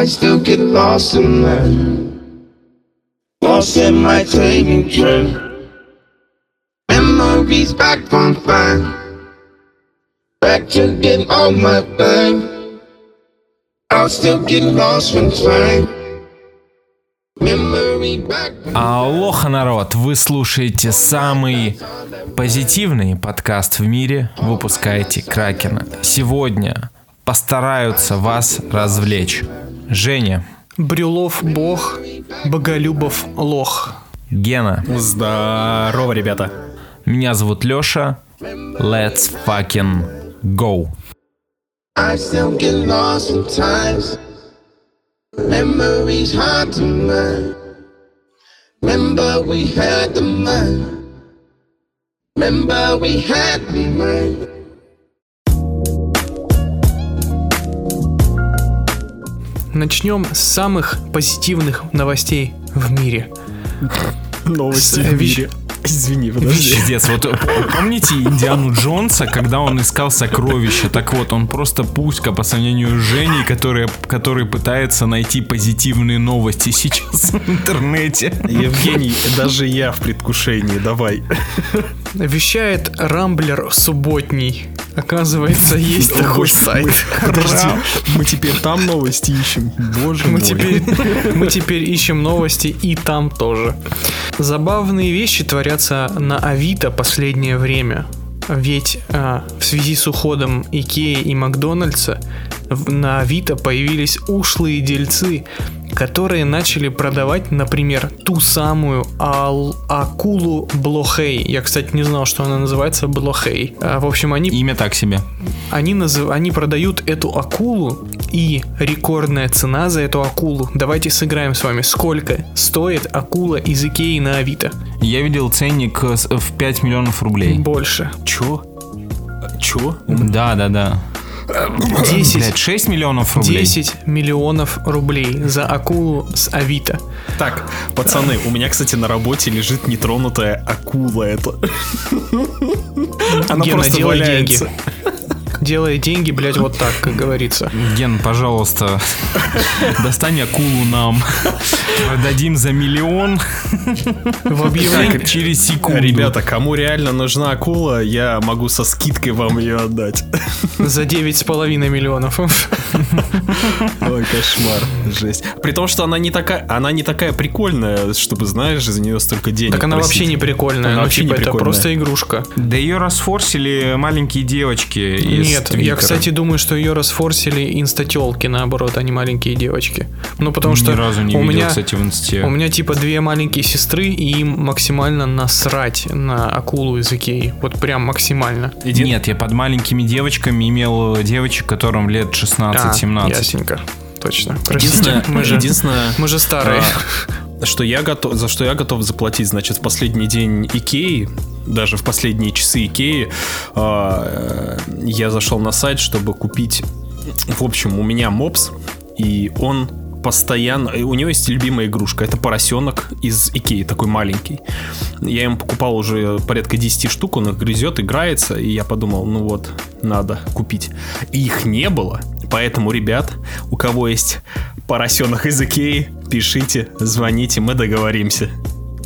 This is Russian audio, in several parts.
I still get lost in there. Lost in my taking trip. Memories back from fine. Back to get all my thing. I'll still get lost when time. Алоха, народ! Вы слушаете самый позитивный подкаст в мире. Выпускаете Кракена. Сегодня постараются вас развлечь. Женя, Брюлов бог, Боголюбов лох. Гена, Здорово, ребята. меня зовут Лёша. Let's fucking go. I still get lost sometimes. Memories hard to mind. Remember we had the mind. Remember we had the mind. Начнем с самых позитивных новостей в мире. Новости в мире. Извини, подожди. Пиздец, вот п- помните Индиану Джонса, когда он искал сокровища? Так вот, он просто пуська по сравнению с Женей, который, который пытается найти позитивные новости сейчас в интернете. Евгений, даже я в предвкушении, давай. Вещает Рамблер субботний. Оказывается, есть такой сайт. Подожди, мы теперь там новости ищем. Боже Мы мой. теперь, мы теперь ищем новости и там тоже. Забавные вещи творятся на Авито последнее время. Ведь а, в связи с уходом Икеи и Макдональдса на Авито появились ушлые дельцы, которые начали продавать, например, ту самую ал- акулу Блохей. Я, кстати, не знал, что она называется Блохей. А, в общем, они Имя так себе. они, назыв... они продают эту акулу и рекордная цена за эту акулу. Давайте сыграем с вами. Сколько стоит акула из Икеи на Авито? Я видел ценник э, в 5 миллионов рублей. Больше. Чё? Чё? Да, да, да. 10, Блять, 6 миллионов рублей. 10 миллионов рублей за акулу с Авито. Так, пацаны, у меня, кстати, на работе лежит нетронутая акула эта. Она Гена, просто валяется. деньги. Делай деньги, блядь, вот так, как говорится. Ген, пожалуйста, достань акулу нам. Продадим за миллион В объявлении... через секунду. Ребята, кому реально нужна акула, я могу со скидкой вам ее отдать. За 9,5 миллионов. Ой, кошмар, жесть. При том, что она не такая, она не такая прикольная, чтобы, знаешь, за нее столько денег Так она просить. вообще не прикольная. Она Ну, вообще типа, не это прикольная. просто игрушка. Да ее расфорсили маленькие девочки из Нет, я, кстати, думаю, что ее расфорсили инстателки, наоборот, а не маленькие девочки. Ну, потому что Ни разу не у видел, меня, кстати, в инсте. у меня типа две маленькие сестры, и им максимально насрать на акулу из Икеи. Вот прям максимально. Иди- Нет, я под маленькими девочками имел девочек, которым лет А, 16-17. ясненько. Точно. Простите, Единственное, мы же, единственное, мы же старые. а, что я готов, за что я готов заплатить, значит, в последний день Икеи, даже в последние часы Икеи, а, э, я зашел на сайт, чтобы купить, в общем, у меня мопс, и он постоянно, у него есть любимая игрушка, это поросенок из Икеи, такой маленький. Я ему покупал уже порядка 10 штук, он их грызет, играется, и я подумал, ну вот, надо купить. И их не было, поэтому, ребят, у кого есть поросенок из Икеи, пишите, звоните, мы договоримся.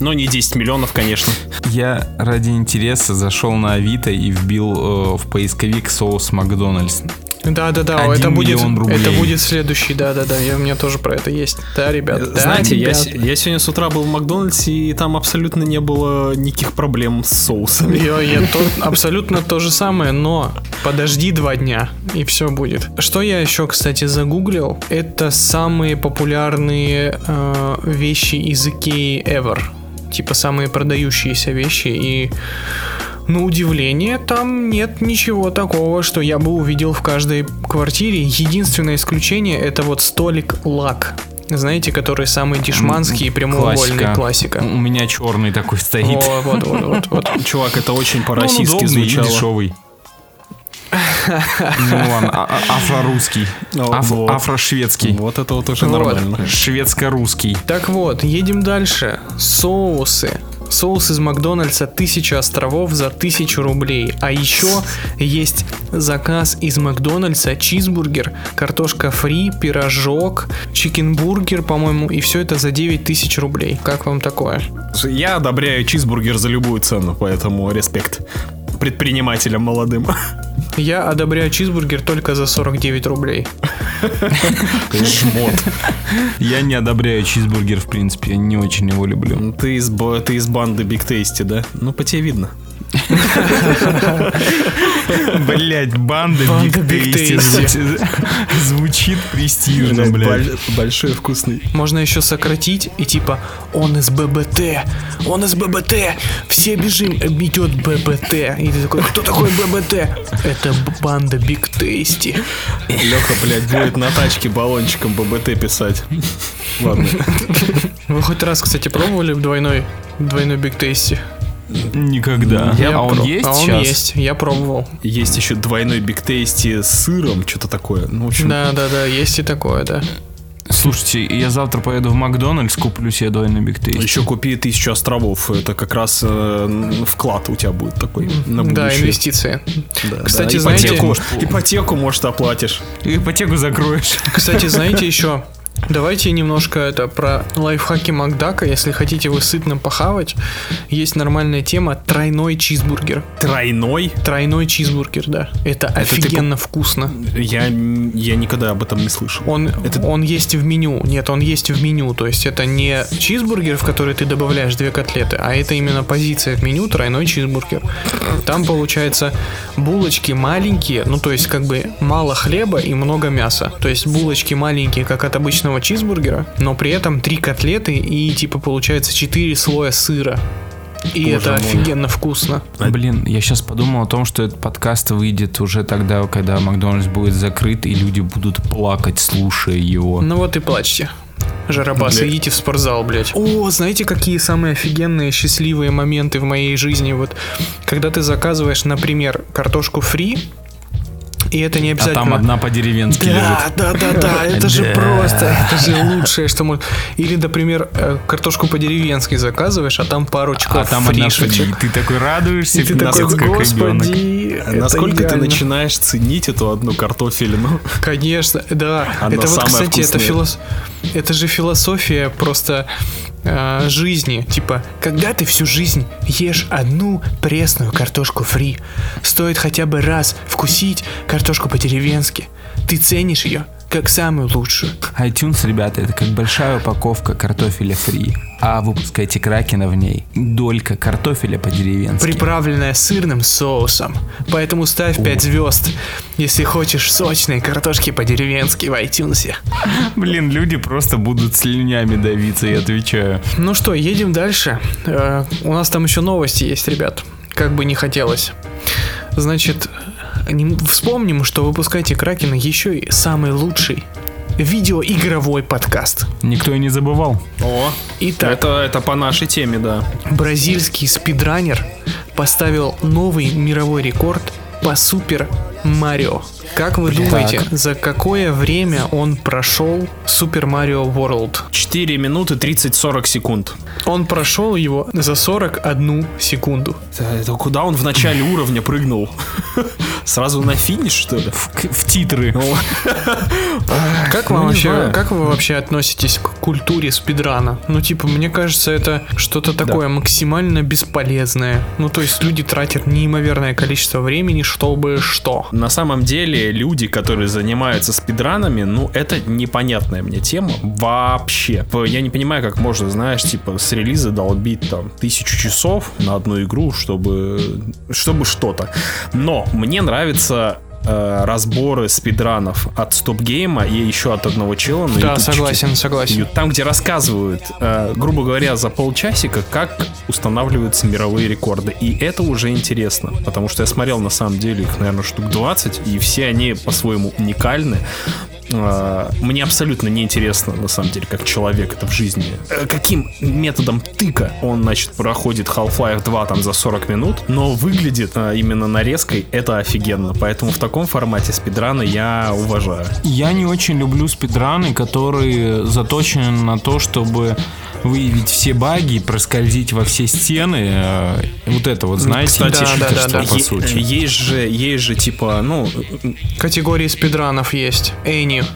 Но не 10 миллионов, конечно. Я ради интереса зашел на Авито и вбил э, в поисковик соус Макдональдс. Да, да, да, это будет, рублей. это будет следующий, да, да, да. Я, у меня тоже про это есть. Да, ребят. да, Знаете, я, ребят. я сегодня с утра был в Макдональдсе, и там абсолютно не было никаких проблем с соусами. Я, я то- абсолютно то же самое, но подожди два дня, и все будет. Что я еще, кстати, загуглил, это самые популярные э, вещи из Икеи ever. Типа самые продающиеся вещи, и на удивление, там нет ничего такого, что я бы увидел в каждой квартире. Единственное исключение это вот столик лак. Знаете, который самый дешманский и прямоугольный классика. У меня черный такой стоит. О, вот, вот, вот, вот. Чувак, это очень Ну, по-российски и звучало. дешевый. Ну ладно, а- а- афро-русский. Ну, Аф- вот. Афро-шведский. Вот это вот уже Вот. нормально. Шведско-русский. Так вот, едем дальше. Соусы. Соус из Макдональдса 1000 островов за 1000 рублей. А еще есть заказ из Макдональдса, чизбургер, картошка фри, пирожок, чикенбургер, по-моему, и все это за 9000 рублей. Как вам такое? Я одобряю чизбургер за любую цену, поэтому респект предпринимателям молодым. Я одобряю чизбургер только за 49 рублей. Жмот. Я не одобряю чизбургер, в принципе, я не очень его люблю. Ты из, ты из банды Big Tasty, да? Ну, по тебе видно. Блять, банда Tasty. звучит- престижно, блядь. Большой вкусный. Можно еще сократить и типа он из ББТ, он из ББТ, все бежим, идет ББТ. И ты такой, кто такой ББТ? Это банда Биг Тейсти. Леха, блядь, будет на тачке баллончиком ББТ писать. Ладно. Вы хоть раз, кстати, пробовали двойной, двойной Big Tasty? Никогда. Я а он про- есть а он сейчас? есть, я пробовал. Есть еще двойной Tasty с сыром, что-то такое. Ну, в общем, Да, да, да, есть и такое, да. Слушайте, я завтра поеду в Макдональдс, куплю себе двойной Биг Тейст. еще купи тысячу островов. Это как раз э, вклад у тебя будет такой на будущее. Да, инвестиции. Да, Кстати, да, знаете- ипотеку, ипотеку, может, оплатишь. Ипотеку закроешь. Кстати, знаете еще, давайте немножко это про лайфхаки Макдака. Если хотите вы сытно похавать, есть нормальная тема тройной чизбургер. Тройной? Тройной чизбургер, да. Это, ты офигенно вкусно. Я, я никогда об этом не слышал. Он, он есть в меню. Нет, он есть в меню. То есть это не чизбургер, в который ты добавляешь две котлеты, а это именно позиция в меню тройной чизбургер. Там получается булочки маленькие, ну то есть как бы мало хлеба и много мяса. То есть булочки маленькие, как от обычного чизбургера, но при этом три котлеты и типа получается 4 слоя сыра. И Боже это мой. офигенно вкусно. Блин, я сейчас подумал о том, что этот подкаст выйдет уже тогда, когда Макдональдс будет закрыт, и люди будут плакать, слушая его. Ну вот и плачьте. Жарабасы, Бля. идите в спортзал, блядь. О, знаете, какие самые офигенные, счастливые моменты в моей жизни? Вот, когда ты заказываешь, например, картошку фри, и это не А обязательно... там одна по-деревенски Да, лежит. да, да, да, это же просто, это же лучшее, что может. Или, например, э, картошку по-деревенски заказываешь, а там парочка А там одна. Ты такой радуешься, И ты такой, господи, это Насколько ты идеально». начинаешь ценить эту одну картофелину? Конечно, да. Это вот, кстати, это, вкусная. филос... это же философия просто э, жизни. Типа, когда ты всю жизнь ешь одну пресную картошку фри, стоит хотя бы раз вкусить картошку по-деревенски. Ты ценишь ее как самую лучшую. iTunes, ребята, это как большая упаковка картофеля фри. А выпускайте кракена в ней. Долька картофеля по-деревенски. Приправленная сырным соусом. Поэтому ставь 5 звезд, если хочешь сочной картошки по-деревенски в iTunes. Блин, люди просто будут слюнями давиться, я отвечаю. Ну что, едем дальше. Э, у нас там еще новости есть, ребят. Как бы не хотелось. Значит, не- вспомним, что выпускайте Кракена еще и самый лучший видеоигровой подкаст. Никто и не забывал. О, Итак, это, это по нашей теме, да. бразильский спидранер поставил новый мировой рекорд по Супер Марио. Как вы думаете, за какое время он прошел Супер Марио World? 4 минуты 30-40 секунд. Он прошел его за 41 секунду. Это, это куда он в начале уровня прыгнул? Сразу на финиш, что ли? В, в титры. Как Ну, вам вообще, как вы вообще относитесь к культуре спидрана? Ну, типа, мне кажется, это что-то такое максимально бесполезное. Ну, то есть люди тратят неимоверное количество времени, чтобы что? На самом деле, люди, которые занимаются спидранами, ну, это непонятная мне тема вообще. Я не понимаю, как можно, знаешь, типа, с релиза долбить там тысячу часов на одну игру, чтобы, чтобы что-то. Но мне нравится э, разборы спидранов от стоп-гейма и еще от одного чела на Да, ютубчике. согласен, согласен. Там, где рассказывают, э, грубо говоря, за полчасика, как устанавливаются мировые рекорды. И это уже интересно, потому что я смотрел, на самом деле, их, наверное, штук 20, и все они по-своему уникальны. Э, Мне абсолютно неинтересно, на самом деле, как человек это в жизни. Э, Каким методом тыка он, значит, проходит Half-Life 2 там за 40 минут, но выглядит э, именно нарезкой это офигенно. Поэтому в таком формате спидраны я уважаю. Я не очень люблю спидраны, которые заточены на то, чтобы выявить все баги, проскользить во все стены. э, Вот это вот, знаете, Кстати, Да, да, да, читерство, да. по сути. Есть же, есть же, типа, ну, Категории спидранов есть.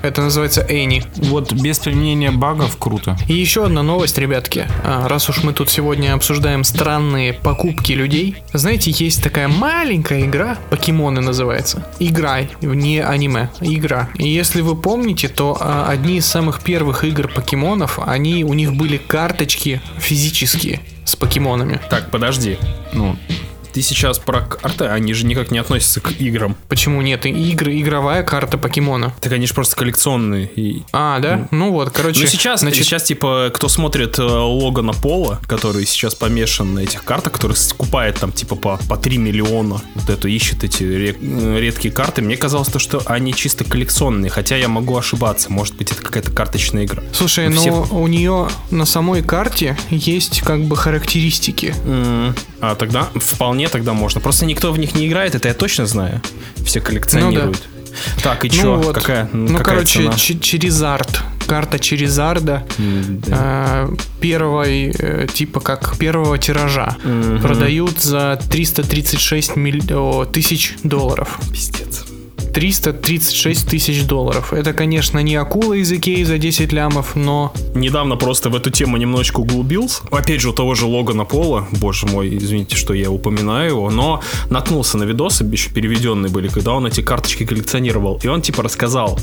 Это называется Эни. Вот без применения багов круто. И еще одна новость, ребятки. А, Раз уж мы тут сегодня обсуждаем странные покупки людей, знаете, есть такая маленькая игра, покемоны называется. Игра, не аниме, игра. И если вы помните, то а, одни из самых первых игр покемонов, они, у них были карточки физические с покемонами. так, подожди. Ну, Ты сейчас про карты, они же никак не относятся к играм. Почему нет? Игры, игровая карта покемона. Так они же просто коллекционные. И... А, да? Ну вот, короче. Ну сейчас, значит, сейчас, типа, кто смотрит э, Логана Пола, который сейчас помешан на этих картах, который скупает там, типа, по, по 3 миллиона, вот эту, ищет эти э, редкие карты, мне казалось, то, что они чисто коллекционные, хотя я могу ошибаться, может быть, это какая-то карточная игра. Слушай, Все- ну у нее на самой карте есть как бы характеристики. М, А тогда вполне тогда можно. Просто никто в них не играет, это я точно знаю. Все коллекционируют. Так, и чё? Ну вот. Какая, Ну, какая короче, цена? Ч- Черезард. Карта Черезарда. М, да. э, первой, э, типа как первого тиража. Мгм. Продают за 336 миль- о, тысяч долларов. Пиздец. 336 тысяч долларов. Это, конечно, не акула из Икеи за 10 лямов, но Недавно просто в эту тему немножечко углубился. Опять же, у того же Логана Пола, боже мой, извините, что я упоминаю его, но наткнулся на видосы, еще переведенные были, когда он эти карточки коллекционировал. И он типа рассказал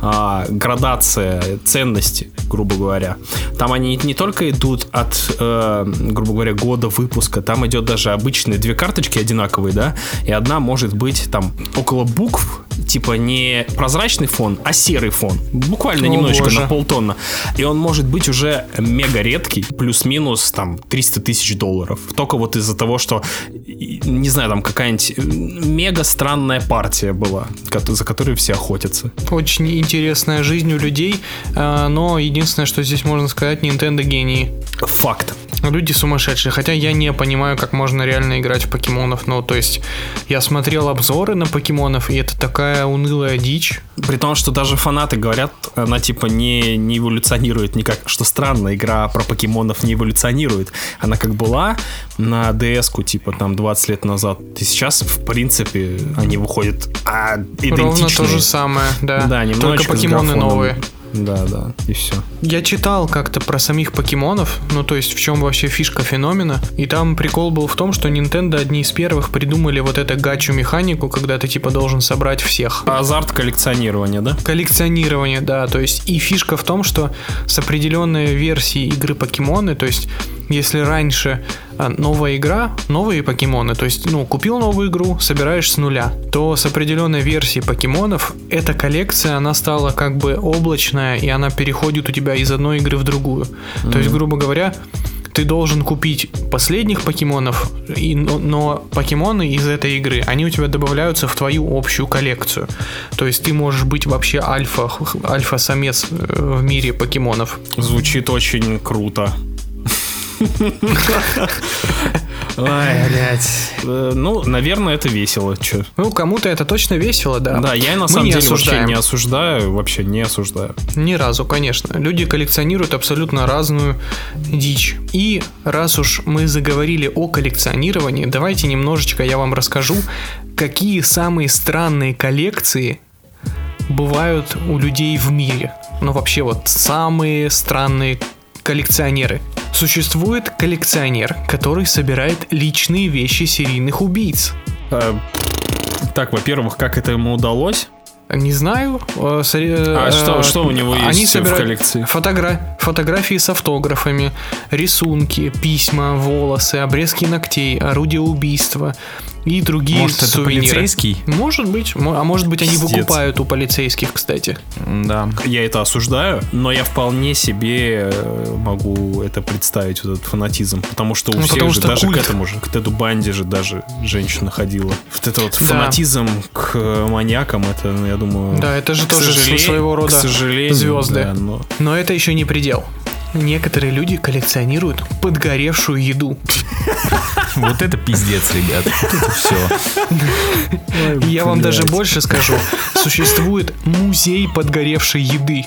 а, градация ценности, грубо говоря. Там они не только идут от, э, грубо говоря, года выпуска, там идет даже обычные две карточки одинаковые, да, и одна может быть там около букв, типа не прозрачный фон, а серый фон. Буквально О, немножечко боже. на полтонна. И он может быть уже мега редкий, плюс-минус там 300 тысяч долларов. Только вот из-за того, что, не знаю, там какая-нибудь мега странная партия была, за которой все охотятся. очень интересная жизнь у людей. э, Но единственное, что здесь можно сказать, Nintendo гении. Факт. Люди сумасшедшие, хотя я не понимаю, как можно реально играть в покемонов. Ну, то есть, я смотрел обзоры на покемонов, и это такая унылая дичь. При том, что даже фанаты говорят, она типа не, не эволюционирует никак. Что странно, игра про покемонов не эволюционирует. Она как была на DS-ку, типа там 20 лет назад. И сейчас, в принципе, они выходят а, идентичные. Ровно то же самое, да. Да, Только немножечко с покемоны новые. Да, да, и все. Я читал как-то про самих покемонов, ну то есть в чем вообще фишка феномена, и там прикол был в том, что Nintendo одни из первых придумали вот эту гачу механику, когда ты типа должен собрать всех. Азарт коллекционирования, да? Коллекционирование, да, то есть и фишка в том, что с определенной версией игры покемоны, то есть если раньше а, новая игра, новые покемоны, то есть, ну, купил новую игру, собираешь с нуля, то с определенной версией покемонов эта коллекция, она стала как бы облачная, и она переходит у тебя из одной игры в другую. То есть, грубо говоря, ты должен купить последних покемонов, и, но, но покемоны из этой игры, они у тебя добавляются в твою общую коллекцию. То есть ты можешь быть вообще альфа, альфа-самец э, в мире покемонов. Звучит очень круто. Ой, блядь. Э, Ну, наверное, это весело. Чё? Ну, кому-то это точно весело, да. Да, я на самом деле вообще осуждаем. не осуждаю, вообще не осуждаю. Ни разу, конечно. Люди коллекционируют абсолютно разную дичь. И раз уж мы заговорили о коллекционировании, давайте немножечко я вам расскажу, какие самые странные коллекции бывают у людей в мире. Ну, вообще вот самые странные коллекционеры. Существует коллекционер, который собирает личные вещи серийных убийц. Э, Так, во-первых, как это ему удалось? Не знаю. э, с- э, А что- что у него Они есть в собирают коллекции? фотогра- фотографии с автографами, рисунки, письма, волосы, обрезки ногтей, орудия убийства и другие Может, это сувениры. полицейский? Может быть. А может быть, они Пиздец. выкупают у полицейских, кстати. Да. Я это осуждаю, но я вполне себе э, могу это представить, вот этот фанатизм. Потому что у Ну, всех потому же что даже культ. к этому же, к Теду Банди же даже женщина ходила. Вот это вот Да. фанатизм к э, маньякам, это, я думаю... Да, это же тоже сожалению- своего рода к сожалению, звезды. да, но- Но это еще не предел. Некоторые люди коллекционируют подгоревшую еду. Вот это пиздец, ребят. Вот это все. Я вам даже больше скажу. Существует музей подгоревшей еды.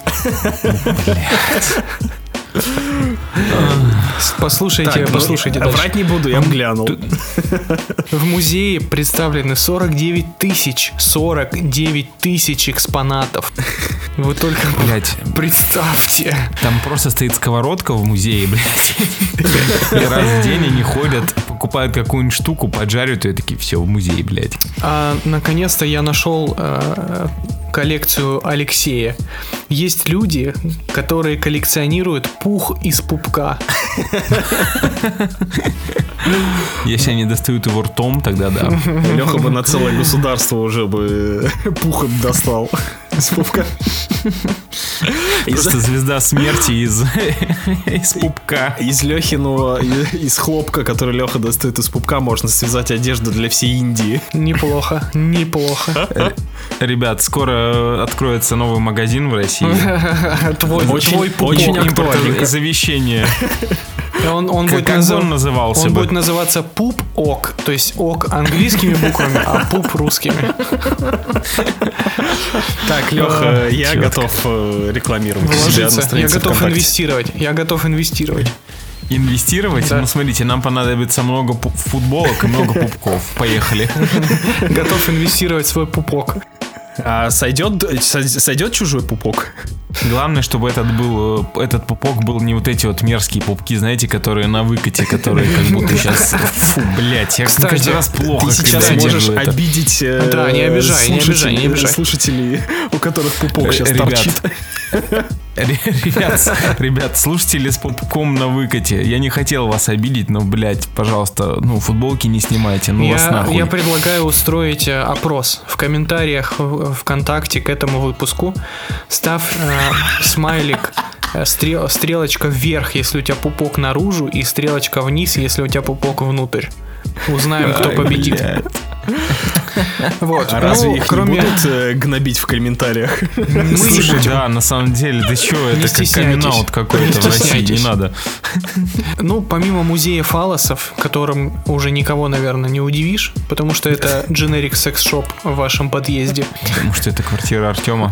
Послушайте, Так, ну, послушайте дальше. Врать не буду, я глянул. В музее представлены 49 тысяч, 49 тысяч экспонатов. Вы только Блять, представьте. там просто стоит сковородка в музее, блядь. И раз в день они ходят, покупают какую-нибудь штуку, поджаривают ее, такие, все, в музей, блядь. А, наконец-то я нашел э, коллекцию Алексея. Есть люди, которые коллекционируют пух из пупка. Если они достают его ртом, тогда да. Леха бы на целое государство уже бы пухом достал с пупка. Просто звезда смерти из, из пупка. Из Лехиного, из хлопка, который Леха достает из пупка, можно связать одежду для всей Индии. Неплохо, неплохо. Ребят, скоро откроется новый магазин в России. Твой, Очень- твой пупок. очень актуально. Завещание. Он, он Как, будет как назыв- он назывался Он бы? будет называться пуп ок, то есть ок английскими буквами, а пуп русскими. Так, Леха, я готов э, рекламировать себя на. Я готов инвестировать. Я готов инвестировать. Инвестировать? Да. Ну, смотрите, нам понадобится много футболок и много пупков. Поехали. Готов инвестировать свой пупок. А сойдет, со- сойдет чужой пупок? Главное, чтобы этот был, э, этот пупок был не вот эти вот мерзкие пупки, знаете, которые на выкате, которые как будто сейчас... Фу, блядь, я Кстати, каждый раз плохо, Ты сейчас можешь это. обидеть э, Да, не обижай, не обижай, не обижай. слушателей, у которых пупок сейчас Э, ребят. торчит. Ре- Ребят, ребят, слушатели с пупком на выкате. Я не хотел вас обидеть, но, блядь, пожалуйста, ну, футболки не снимайте, ну вас я, нахуй. я предлагаю устроить э, опрос в комментариях в- ВКонтакте к этому выпуску. Ставь э, смайлик э, стрел- стрелочка вверх, если у тебя пупок наружу, и стрелочка вниз, если у тебя пупок внутрь. Узнаем, кто победит. блядь. Вот. А разве Ну, их кроме... не будут э, гнобить в комментариях? Мы Слушай, будем. да, на самом деле, ты чё, это как камин какой-то в Не России, не надо. Ну, помимо музея фалосов, которым уже никого, наверное, не удивишь, потому что это generic секс-шоп в вашем подъезде, Потому что это квартира Артема.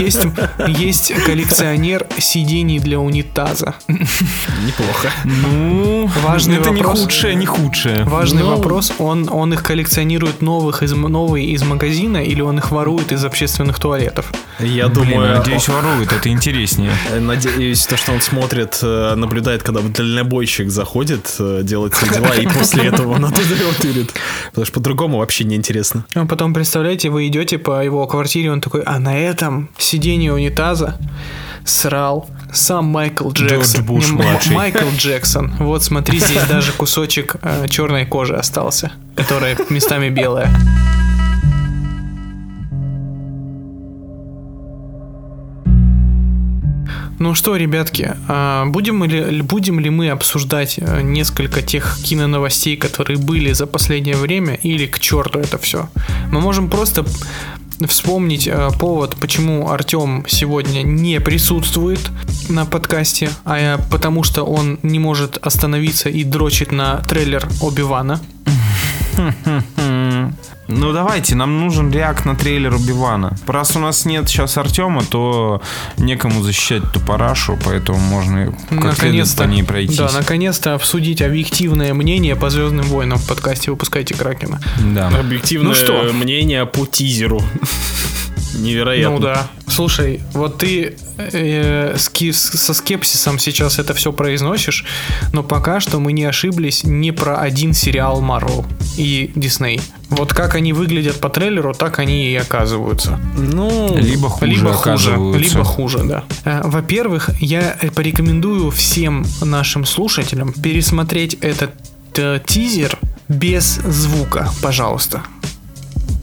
есть, есть коллекционер сидений для унитаза. Неплохо. Ну, Важный это вопрос. не худшее, не худшее. Важный Ну. вопрос, он, он их коллекционирует новых из, новые из магазина или он их ворует из общественных туалетов? Я Блин, думаю, надеюсь, ворует, это интереснее. Э, Надеюсь, то, что он смотрит, э, наблюдает, когда дальнобойщик заходит, э, делает свои дела, и после этого он оттуда его тырит. Потому что по-другому вообще неинтересно. А потом, представляете, вы идете по его квартире, он такой, а на этом сиденье унитаза срал сам Майкл Джексон. Буш младший. Майкл Джексон. Вот смотри, здесь даже кусочек э, черной кожи остался, которая местами белая. Ну что, ребятки, а, будем ли, будем ли мы обсуждать э, несколько тех киноновостей, которые были за последнее время, или к черту это все? Мы можем просто вспомнить э, повод, почему Артем сегодня не присутствует на подкасте, а я- потому что он не может остановиться и дрочит на трейлер Оби-Вана. Ну давайте, нам нужен реакт на трейлер Убивана. Раз у нас нет сейчас Артема, то некому защищать ту парашу, поэтому можно как следует Наконец-то, по ней пройтись. да, наконец-то обсудить объективное мнение по Звездным войнам в подкасте «Выпускайте Кракена». Да. Объективное Ну что? мнение по тизеру. Невероятно. Ну да. Слушай, вот ты э, ски- со скепсисом сейчас это все произносишь, но пока что мы не ошиблись ни про один сериал Marvel и Disney. Вот как они выглядят по трейлеру, так они и оказываются. Ну, Либо хуже либо хуже, либо хуже, да. Э, Во-первых, я порекомендую всем нашим слушателям пересмотреть этот э, тизер без звука, пожалуйста.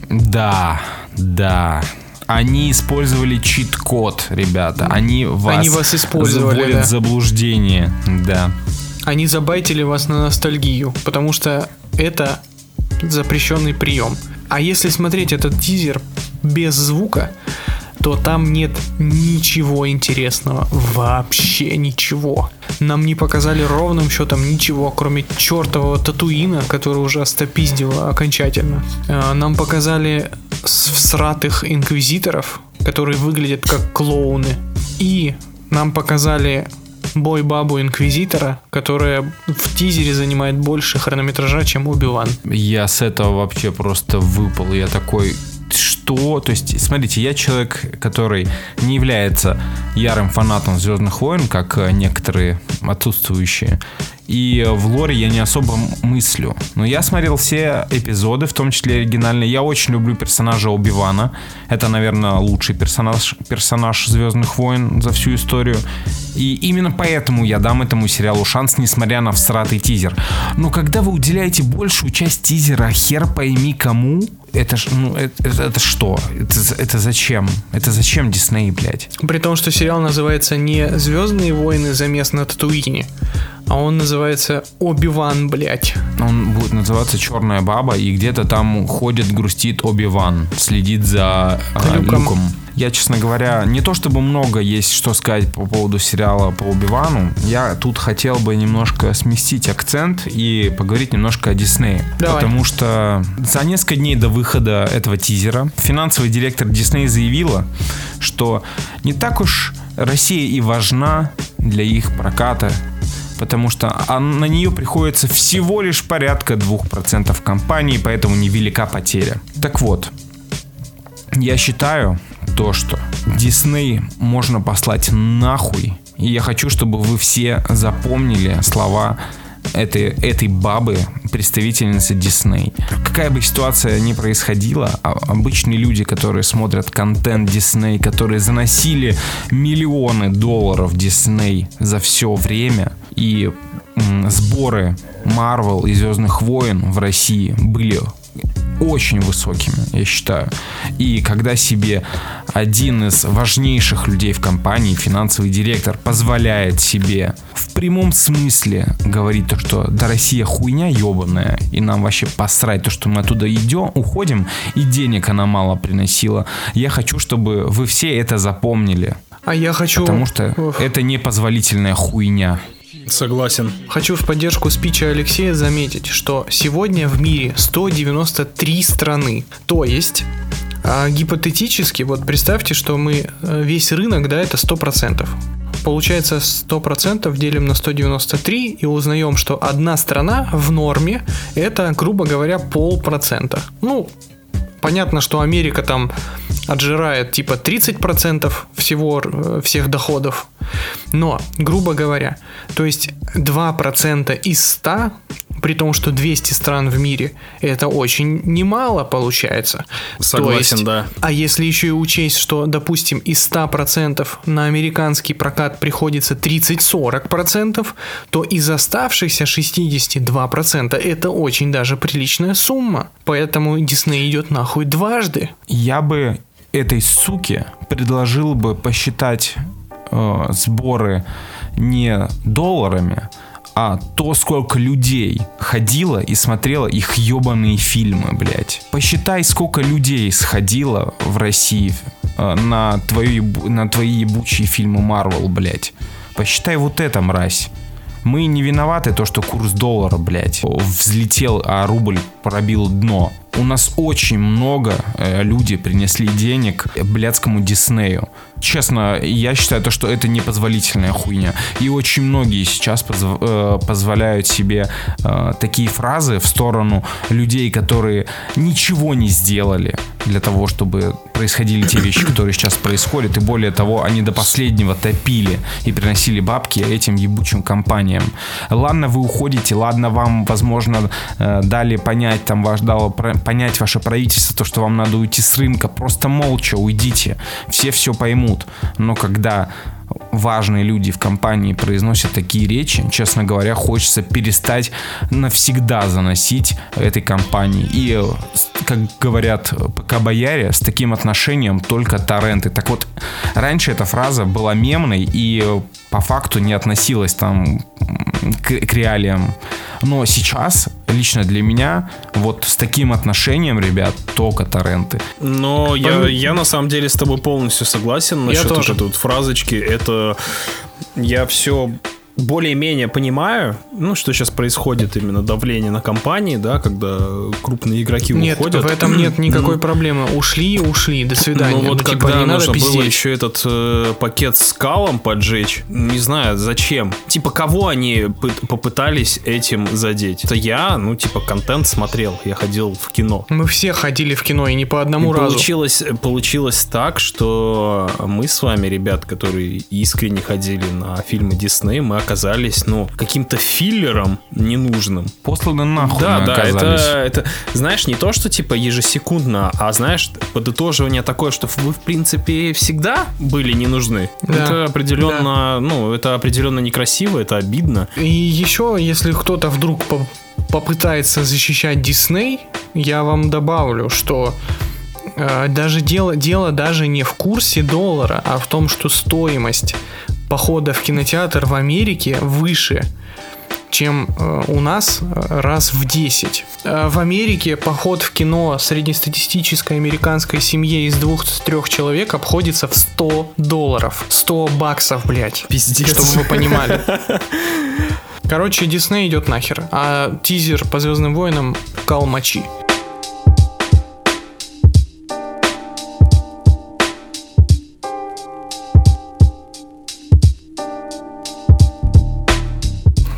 Да, да. Они использовали чит-код, ребята. Они вас, Они вас использовали, вводят да. в заблуждение. Да. Они забайтили вас на ностальгию, потому что это запрещенный прием. А если смотреть этот тизер без звука, то там нет ничего интересного. Вообще ничего. Нам не показали ровным счетом ничего, кроме чертового татуина, который уже остопиздил окончательно. Э, Нам показали всратых инквизиторов, которые выглядят как клоуны. И нам показали бой-бабу Инквизитора, которая в тизере занимает больше хронометража, чем Оби-Ван. Я с этого вообще просто выпал. Я такой, что? То есть, смотрите, я человек, который не является ярым фанатом Звездных войн, как э, некоторые отсутствующие. И в лоре я не особо мыслю. Но я смотрел все эпизоды, в том числе оригинальные. Я очень люблю персонажа Оби-Вана. Это, наверное, лучший персонаж, персонаж Звездных войн за всю историю. И именно поэтому я дам этому сериалу шанс, несмотря на всратый тизер. Но когда вы уделяете большую часть тизера, хер пойми кому, это ну, это, это, это что? Это, это зачем? Это зачем Дисней, блядь? При том, что сериал называется не «Звездные войны. Замес на Татуине», а он называется Оби-Ван, блядь. Он будет называться Черная баба, и где-то там ходит, грустит Оби-Ван, следит за э, Люком. Люком. Я, честно говоря, не то чтобы много есть что сказать по поводу сериала по Оби-Вану, я тут хотел бы немножко сместить акцент и поговорить немножко о Диснее. Давай. Потому что за несколько дней до выхода этого тизера финансовый директор Дисней заявила, что не так уж Россия и важна для их проката потому что а на нее приходится всего лишь порядка 2% компании, поэтому невелика потеря. Так вот, я считаю то, что Дисней можно послать нахуй, и я хочу, чтобы вы все запомнили слова этой, этой бабы, представительницы Дисней. Какая бы ситуация ни происходила, а- обычные люди, которые смотрят контент Дисней, которые заносили миллионы долларов Дисней за все время, и сборы Marvel и Звездных войн в России были очень высокими, я считаю. И когда себе один из важнейших людей в компании, финансовый директор, позволяет себе в прямом смысле говорить то, что да Россия хуйня ебаная, и нам вообще посрать то, что мы оттуда идем, уходим, и денег она мало приносила. Я хочу, чтобы вы все это запомнили. А я хочу... Потому что Ох. это непозволительная хуйня. Согласен. Хочу в поддержку спича Алексея заметить, что сегодня в мире 193 страны. То есть, а, гипотетически, вот представьте, что мы э, весь рынок, да, это 100%. Получается 100% делим на 193 и узнаем, что одна страна в норме это, грубо говоря, полпроцента. Ну, понятно, что Америка там отжирает типа 30% всего, э, всех доходов. Но, грубо говоря, то есть 2% из 100, при том, что 200 стран в мире, это очень немало получается. Согласен, То есть, да. А если еще и учесть, что, допустим, из 100% на американский прокат приходится 30-40%, то из оставшихся 62% это очень даже приличная сумма. Поэтому Дисней идет нахуй дважды. Я бы этой суке предложил бы посчитать э, сборы не долларами, а то, сколько людей ходило и смотрело их ебаные фильмы, блядь. Посчитай, сколько людей сходило в России э, на, твою, на твои ебучие фильмы Марвел, блядь. Посчитай вот это, мразь. Мы не виноваты то, что курс доллара, блядь, взлетел, а рубль пробил дно. У нас очень много э, люди принесли денег блядскому Диснею. Честно, я считаю то, что это непозволительная хуйня. И очень многие сейчас позв- э, позволяют себе э, такие фразы в сторону людей, которые ничего не сделали для того, чтобы происходили те вещи, которые сейчас происходят. И более того, они до последнего топили и приносили бабки этим ебучим компаниям. Ладно, вы уходите, ладно, вам, возможно, э, дали понять, там, ваш дало про- понять ваше правительство, то, что вам надо уйти с рынка. Просто молча уйдите. Все все поймут. Но когда важные люди в компании произносят такие речи, честно говоря, хочется перестать навсегда заносить этой компании. И, э, как говорят пока бояре, с таким отношением только торренты. Так вот, раньше эта фраза была мемной и э, по факту не относилась там к, к реалиям. Но сейчас, лично для меня, вот с таким отношением, ребят, только торренты. Но я, я на самом деле с тобой полностью согласен насчет тоже. вот этой вот фразочки. Это я все более-менее понимаю, ну, что сейчас происходит именно давление на компании, да, когда крупные игроки Нет, уходят. в этом нет никакой проблемы. Ушли, ушли, до свидания. Ну вот Ну, типа, когда не надо нужно было пиздеть. еще этот э, пакет с калом поджечь, не знаю зачем. Типа кого они пы- попытались этим задеть? Это я, ну типа контент смотрел, я ходил в кино. Мы все ходили в кино и не по одному И разу. Получилось, получилось так, что мы с вами, ребят, которые искренне ходили на фильмы Дисней, мы оказались, ну, каким-то филлером ненужным. Посланы нахуй Да, да, это, оказались. это, знаешь, не то, что типа ежесекундно, а знаешь, подытоживание такое, что вы, в принципе, всегда были не нужны. Да. Это определенно, ну, это определенно некрасиво, это обидно. И еще, если кто-то вдруг по- попытается защищать Дисней, я вам добавлю, что э, даже дело, дело даже не в курсе доллара, а в том, что стоимость похода в кинотеатр в Америке выше, чем э, у нас э, раз в 10. Э, в Америке поход в кино среднестатистической американской семье из двух-трех человек обходится в 100 долларов. 100 баксов, блядь. Пиздец. Чтобы вы понимали. Короче, Дисней идет нахер, а тизер по Звездным войнам калмачи.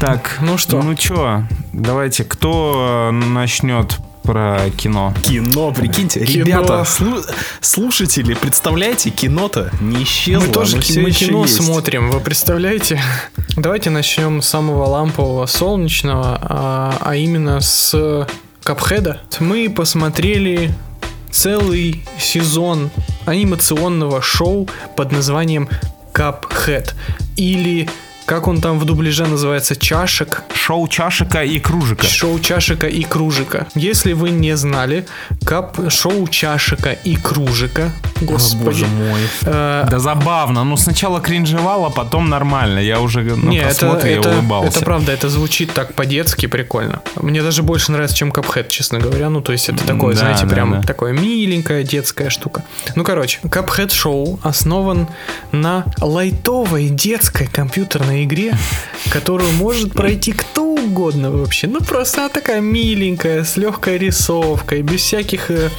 Так, Ну что? Ну чё, давайте, кто начнет про кино? Кино, прикиньте, Кино. ребята, слу- слушатели, представляете, кино-то не исчезло, Мы тоже ки- мы кино есть. смотрим, вы представляете? Давайте начнем с самого лампового солнечного, а, а именно с Капхеда. Мы посмотрели целый сезон анимационного шоу под названием Капхед. Или как он там в дубляже называется, чашек. Шоу чашика и кружика. Шоу чашика и кружика. Если вы не знали, кап шоу чашика и кружика. Господи. Боже мой. Э, Да забавно, ну сначала кринжевало, потом нормально. Я уже на Не, это, это, улыбался. это правда, это звучит так по-детски прикольно. Мне даже больше нравится, чем Cuphead, честно говоря. Ну, то есть это такое, Да, знаете, да, прям да. такое миленькая детская штука. Ну, короче, Cuphead шоу основан на лайтовой детской компьютерной игре, которую может пройти кто угодно вообще. Ну, просто она такая миленькая, с легкой рисовкой, без всяких э,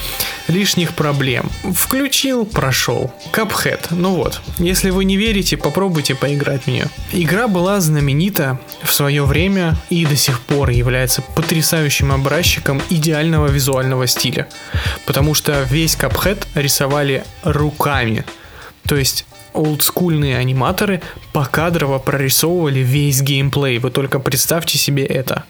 лишних проблем. Включил, прошел. Cuphead. Ну вот, если вы не верите, попробуйте поиграть в нее. Игра была знаменита в свое время и до сих пор является потрясающим образчиком идеального визуального стиля. Потому что весь Cuphead рисовали руками. То есть олдскульные аниматоры покадрово прорисовывали весь геймплей. Вы только представьте себе это.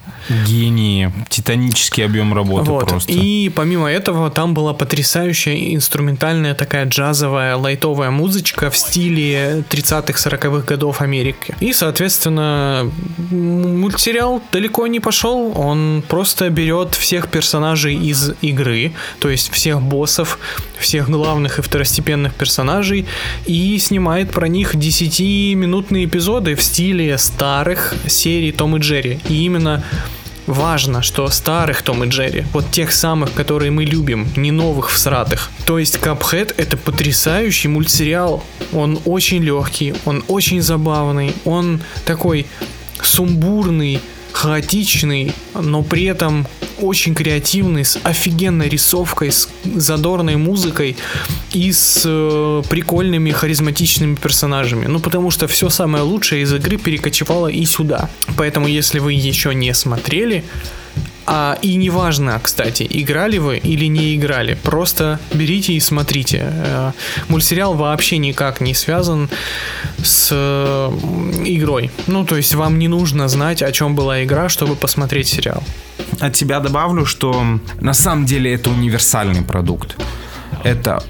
Гении. Титанический объем работы Вот. просто. И помимо этого, там была потрясающая инструментальная такая джазовая лайтовая музычка в стиле 30-х, 40-х годов Америки. И, соответственно, мультсериал далеко не пошел. Он просто берет всех персонажей из игры, то есть всех боссов, всех главных и второстепенных персонажей, и снимает про них 10-минутные эпизоды в стиле старых серий Том и Джерри. И именно Важно, что старых Том и Джерри, вот тех самых, которые мы любим, не новых всратых. То есть Cuphead это потрясающий мультсериал. Он очень легкий, он очень забавный, он такой сумбурный, хаотичный, но при этом очень креативный, с офигенной рисовкой, с задорной музыкой и с э, прикольными харизматичными персонажами. Ну, потому что все самое лучшее из игры перекочевало и сюда. Поэтому, если вы еще не смотрели, а, и неважно, кстати, играли вы или не играли, просто берите и смотрите. Э, Мультсериал вообще никак не связан с э, игрой. Ну, то есть вам не нужно знать, о чем была игра, чтобы посмотреть сериал. От тебя добавлю, что на самом деле это универсальный продукт. Это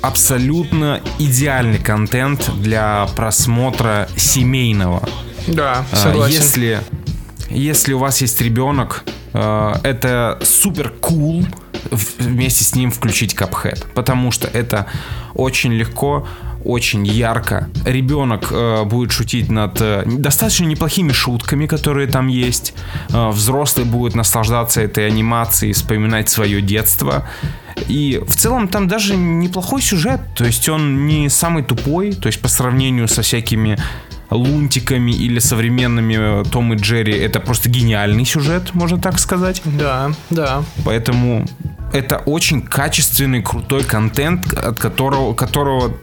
абсолютно идеальный контент для просмотра семейного. Да, А, согласен. Если, если у вас есть ребенок, э, это супер кул вместе с ним включить Cuphead, потому что это очень легко, очень ярко. Ребенок э, будет шутить над э, достаточно неплохими шутками, которые там есть. Э, взрослый будет наслаждаться этой анимацией, вспоминать свое детство. И в целом там даже неплохой сюжет, то есть он не самый тупой, то есть по сравнению со всякими лунтиками или современными Том и Джерри, это просто гениальный сюжет, можно так сказать. Да, да. Поэтому это очень качественный, крутой контент, от которого, которого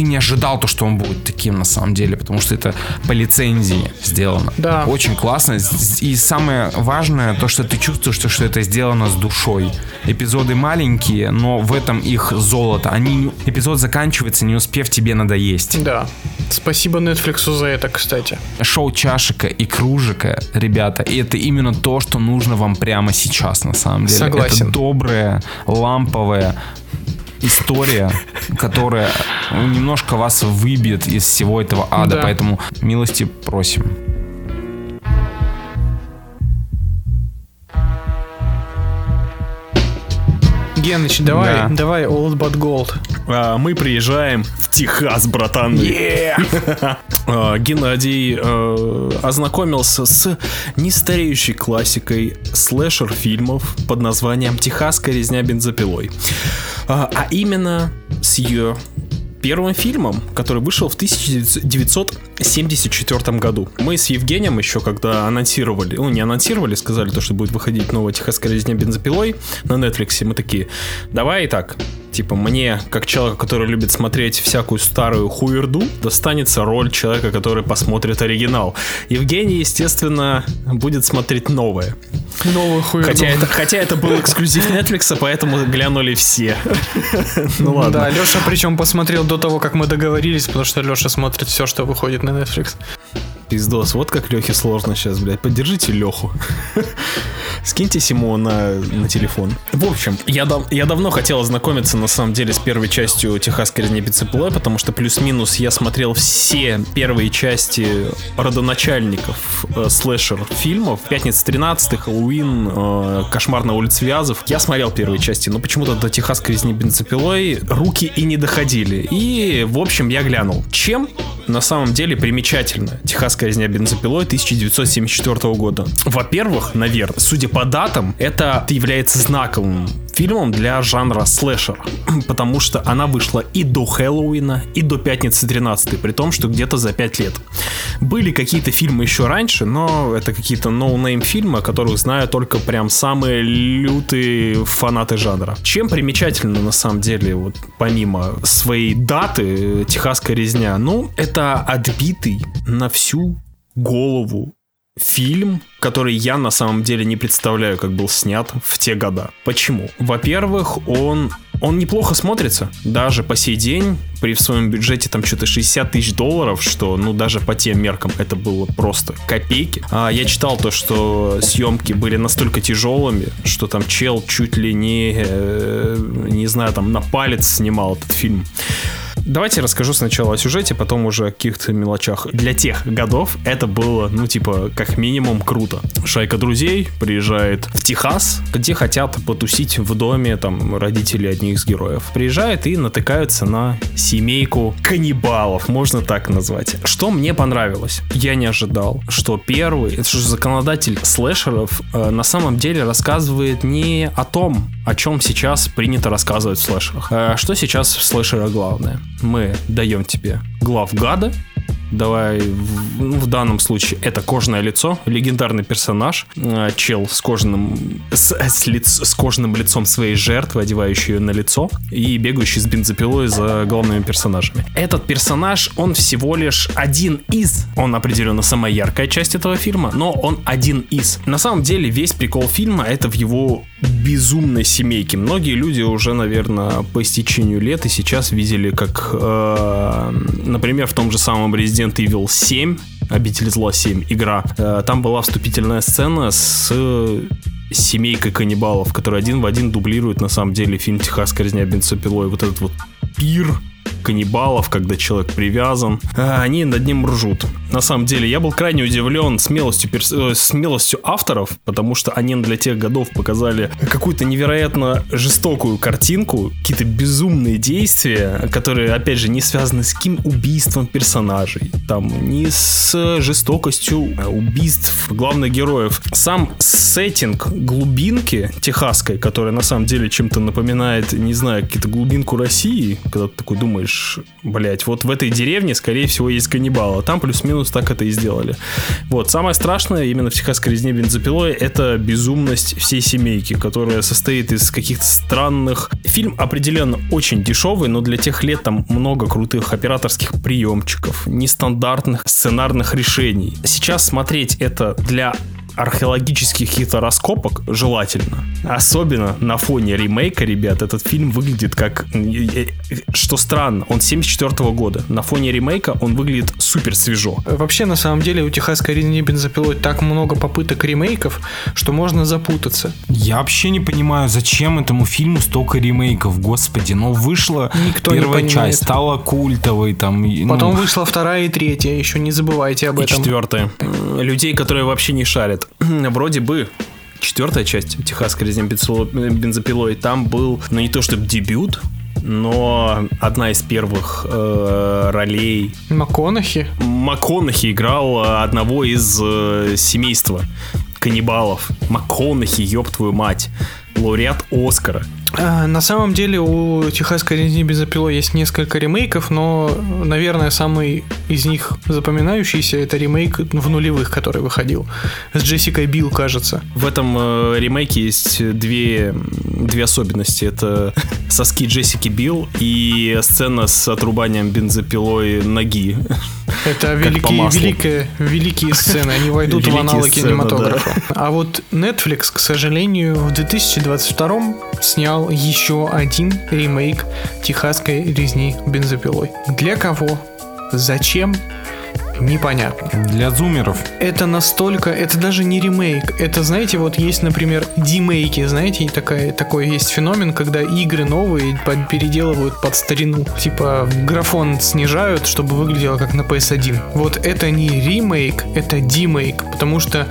ты не ожидал то, что он будет таким на самом деле, потому что это по лицензии сделано. Да. Очень классно. И самое важное, то, что ты чувствуешь, то, что это сделано с душой. Эпизоды маленькие, но в этом их золото. Они, эпизод заканчивается, не успев тебе надоесть. Да. Спасибо Netflix за это, кстати. Шоу чашика и кружика, ребята, и это именно то, что нужно вам прямо сейчас, на самом деле. Согласен. Это доброе, ламповое, история, которая немножко вас выбьет из всего этого ада, Да. поэтому милости просим. Геныч, давай, Да. давай Old But Gold. А, мы приезжаем в Техас, братан. А, Геннадий э, ознакомился с нестареющей классикой слэшер-фильмов под названием «Техасская резня бензопилой». А, а именно с ее первым фильмом, который вышел в 1974 году. Мы с Евгением еще когда анонсировали, ну не анонсировали, сказали то, что будет выходить новая «Техасская резня бензопилой» на Netflix, мы такие, давай и так, Типа, мне, как человек, который любит смотреть всякую старую хуерду, достанется роль человека, который посмотрит оригинал. Евгений, естественно, будет смотреть новое. Новую хуйню. Хотя это, хотя это был эксклюзив Netflix, поэтому глянули все. Ну ладно. Да, Леша причем посмотрел до того, как мы договорились, потому что Леша смотрит все, что выходит на Netflix. Пиздос, вот как Лехе сложно сейчас, блядь. Поддержите Леху. Скиньте ему на, на телефон. В общем, я, дав- я давно хотел ознакомиться, на самом деле, с первой частью Техасской резни Бицепле, потому что плюс-минус я смотрел все первые части родоначальников э, слэшер фильмов. Пятница 13 Хэллоуин, э, Кошмар на улице Вязов. Я смотрел первые части, но почему-то до Техасской резни бензопилой руки и не доходили. И, в общем, я глянул. Чем на самом деле примечательно Техасская резня бензопилой 1974 года. Во-первых, наверное, судя по датам, это является знаковым фильмом для жанра слэшер, потому что она вышла и до Хэллоуина, и до Пятницы 13, при том, что где-то за 5 лет. Были какие-то фильмы еще раньше, но это какие-то no-name фильмы, о которых знают только прям самые лютые фанаты жанра. Чем примечательно на самом деле, вот помимо своей даты, Техасская резня, ну, это отбитый на всю голову фильм, который я на самом деле не представляю, как был снят в те года. Почему? Во-первых, он он неплохо смотрится, даже по сей день, при своем бюджете там что-то 60 тысяч долларов, что, ну, даже по тем меркам это было просто копейки. А, я читал то, что съемки были настолько тяжелыми, что там чел чуть ли не, э, не знаю, там на палец снимал этот фильм. Давайте расскажу сначала о сюжете, потом уже о каких-то мелочах. Для тех годов это было, ну, типа, как минимум круто. Шайка друзей приезжает в Техас, где хотят потусить в доме, там, родители одних из героев. Приезжают и натыкаются на семейку каннибалов, можно так назвать. Что мне понравилось? Я не ожидал, что первый, что законодатель слэшеров э, на самом деле рассказывает не о том, о чем сейчас принято рассказывать в слэшерах. Э, что сейчас в слэшерах главное? Мы даем тебе глав гада, Давай, в, в данном случае это кожаное лицо, легендарный персонаж, э, чел с кожаным, с, с, лиц- с кожаным лицом своей жертвы, одевающий ее на лицо, и бегающий с бензопилой за главными персонажами. Этот персонаж, он всего лишь один из, он определенно самая яркая часть этого фильма, но он один из. На самом деле весь прикол фильма это в его безумной семейке. Многие люди уже, наверное, по истечению лет и сейчас видели, как, э, например, в том же самом Resident Evil 7, Обитель зла 7, игра, э, там была вступительная сцена с семейкой каннибалов, который один в один дублирует на самом деле фильм «Техасская резня бензопилой». Вот этот вот пир каннибалов, когда человек привязан, а они над ним ржут. На самом деле, я был крайне удивлен смелостью, перс... э, смелостью авторов, потому что они для тех годов показали какую-то невероятно жестокую картинку, какие-то безумные действия, которые, опять же, не связаны с каким убийством персонажей, там, не с жестокостью а, убийств главных героев. Сам сеттинг глубинки техасской, которая на самом деле чем-то напоминает, не знаю, какие-то глубинку России, когда ты такой думаешь, думаешь, блять, вот в этой деревне, скорее всего, есть каннибалы. Там плюс-минус так это и сделали. Вот, самое страшное именно в техасской резне бензопилой это безумность всей семейки, которая состоит из каких-то странных... Фильм определенно очень дешевый, но для тех лет там много крутых операторских приемчиков, нестандартных сценарных решений. Сейчас смотреть это для археологических каких-то раскопок желательно. Особенно на фоне ремейка, ребят, этот фильм выглядит как... Что странно, он 74 года. На фоне ремейка он выглядит супер свежо. Вообще, на самом деле, у техасской резни бензопилой так много попыток ремейков, что можно запутаться. Я вообще не понимаю, зачем этому фильму столько ремейков, господи. Ну, вышла Никто не первая часть, стала культовой, там... ну, Потом вышла вторая и третья, еще не забывайте об И этом. четвертое. М, Людей, которые вообще не шарят. Вроде бы четвертая часть техасской резни бензопило- бензопилой, там был, ну не то чтобы дебют, но одна из первых э, ролей МакКонахи. МакКонахи играл э, одного из э, семейства каннибалов. МакКонахи, ёб твою мать. Лауреат Оскара. А, На самом деле у техасской резни бензопилой есть несколько ремейков, но, наверное, самый из них запоминающийся это ремейк в нулевых, который выходил. С Джессикой Билл, кажется. В этом э, ремейке есть две, две особенности. Это соски Джессики Билл и сцена с отрубанием бензопилой ноги. Это великие, великие, великие сцены, они войдут в Великие аналы сцены, кинематографа. А вот Netflix, к сожалению, в 2022 снял еще один ремейк техасской резни бензопилой. Для кого? Зачем? Непонятно. Для зумеров. Это настолько, это даже не ремейк. Это, знаете, вот есть, например, димейки, знаете, такая, такой есть феномен, когда игры новые под- переделывают под старину. Типа графон снижают, чтобы выглядело как на PS1. Вот это не ремейк, это димейк, потому что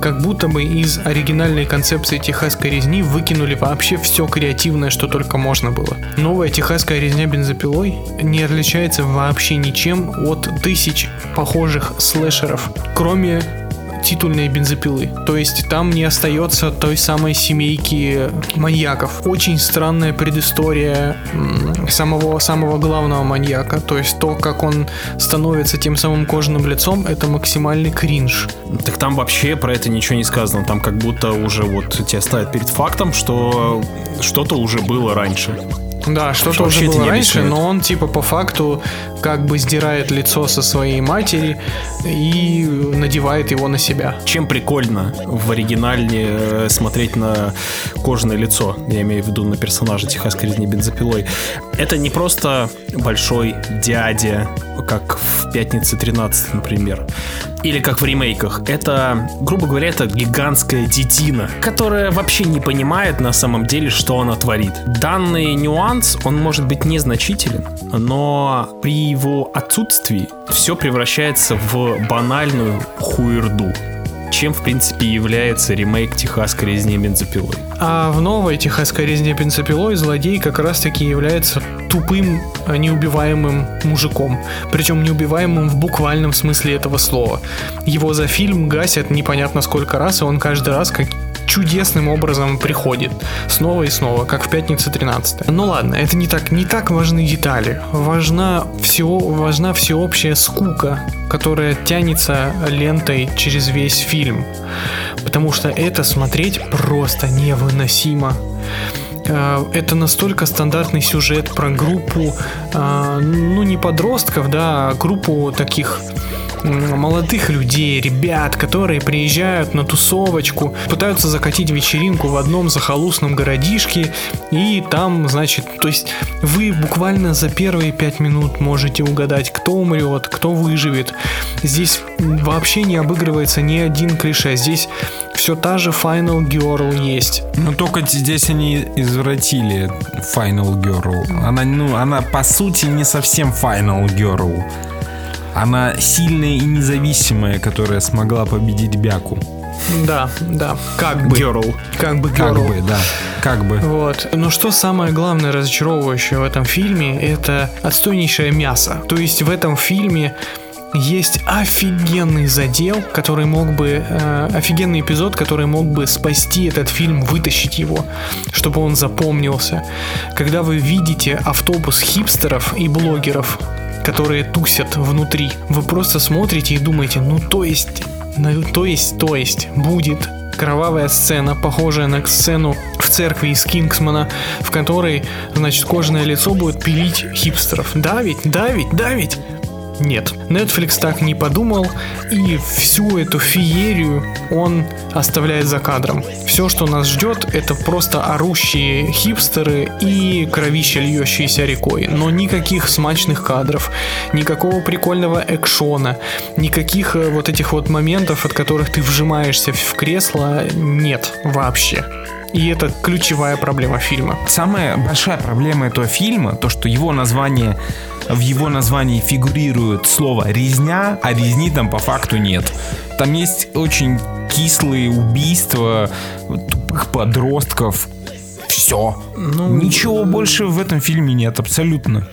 как будто бы из оригинальной концепции техасской резни выкинули вообще все креативное, что только можно было. Новая техасская резня бензопилой не отличается вообще ничем от тысяч похожих слэшеров, кроме титульной бензопилы. То есть там не остается той самой семейки маньяков. Очень странная предыстория самого, самого главного маньяка. То есть то, как он становится тем самым кожаным лицом, это максимальный кринж. Так там вообще про это ничего не сказано. Там как будто уже вот тебя ставят перед фактом, что что-то уже было раньше. Да, что-то уже было раньше, но он типа по факту как бы сдирает лицо со своей матери и надевает его на себя. Чем прикольно в оригинальне э, смотреть на кожаное лицо, я имею в виду на персонажа техасской резни бензопилой, это не просто большой дядя, как в «Пятнице 13», например, или как в ремейках. Это, грубо говоря, это гигантская детина, которая вообще не понимает на самом деле, что она творит. Данный нюанс, он может быть незначителен, но при его отсутствии все превращается в банальную хуерду чем, в принципе, является ремейк техасской резни бензопилой. А в новой техасской резне бензопилой злодей как раз таки является тупым, а, неубиваемым мужиком. Причем неубиваемым в буквальном смысле этого слова. Его за фильм гасят непонятно сколько раз, и он каждый раз как чудесным образом приходит. Снова и снова, как в пятницу 13. Ну ладно, это не так, не так важны детали. Важна, всего, важна всеобщая скука, которая тянется лентой через весь фильм. Потому что это смотреть просто невыносимо. Э, Это настолько стандартный сюжет про группу, э, ну не подростков, да, а группу таких молодых людей, ребят, которые приезжают на тусовочку, пытаются закатить вечеринку в одном захолустном городишке, и там, значит, то есть вы буквально за первые пять минут можете угадать, кто умрет, кто выживет. Здесь вообще не обыгрывается ни один клише, здесь все та же Final Girl есть. Но только здесь они извратили Final Girl. Она, ну, она по сути не совсем Final Girl. Она сильная и независимая, которая смогла победить Бяку. Да, да, как бы. Girl. Как бы Как girl. бы, да. Как бы. Вот. Но что самое главное разочаровывающее в этом фильме, это отстойнейшее мясо. То есть в этом фильме есть офигенный задел, который мог бы, э, офигенный эпизод, который мог бы спасти этот фильм, вытащить его, чтобы он запомнился. Когда вы видите автобус хипстеров и блогеров, которые тусят внутри, вы просто смотрите и думаете, ну то есть, ну, то есть, то есть, будет кровавая сцена, похожая на сцену в церкви из Кингсмана, в которой, значит, кожаное лицо будет пилить хипстеров. Да ведь, да ведь, да ведь. Нет, Netflix так не подумал, и всю эту феерию он оставляет за кадром. Все, что нас ждет, это просто орущие хипстеры и кровище, льющиеся рекой. Но никаких смачных кадров, никакого прикольного экшона, никаких э, вот этих вот моментов, от которых ты вжимаешься в кресло, нет вообще. И это ключевая проблема фильма. Самая большая проблема этого фильма, то, что его название в его названии фигурирует слово резня, а резни там по факту нет. Там есть очень кислые убийства тупых подростков. Все. Ну, Ничего больше в этом фильме нет, абсолютно.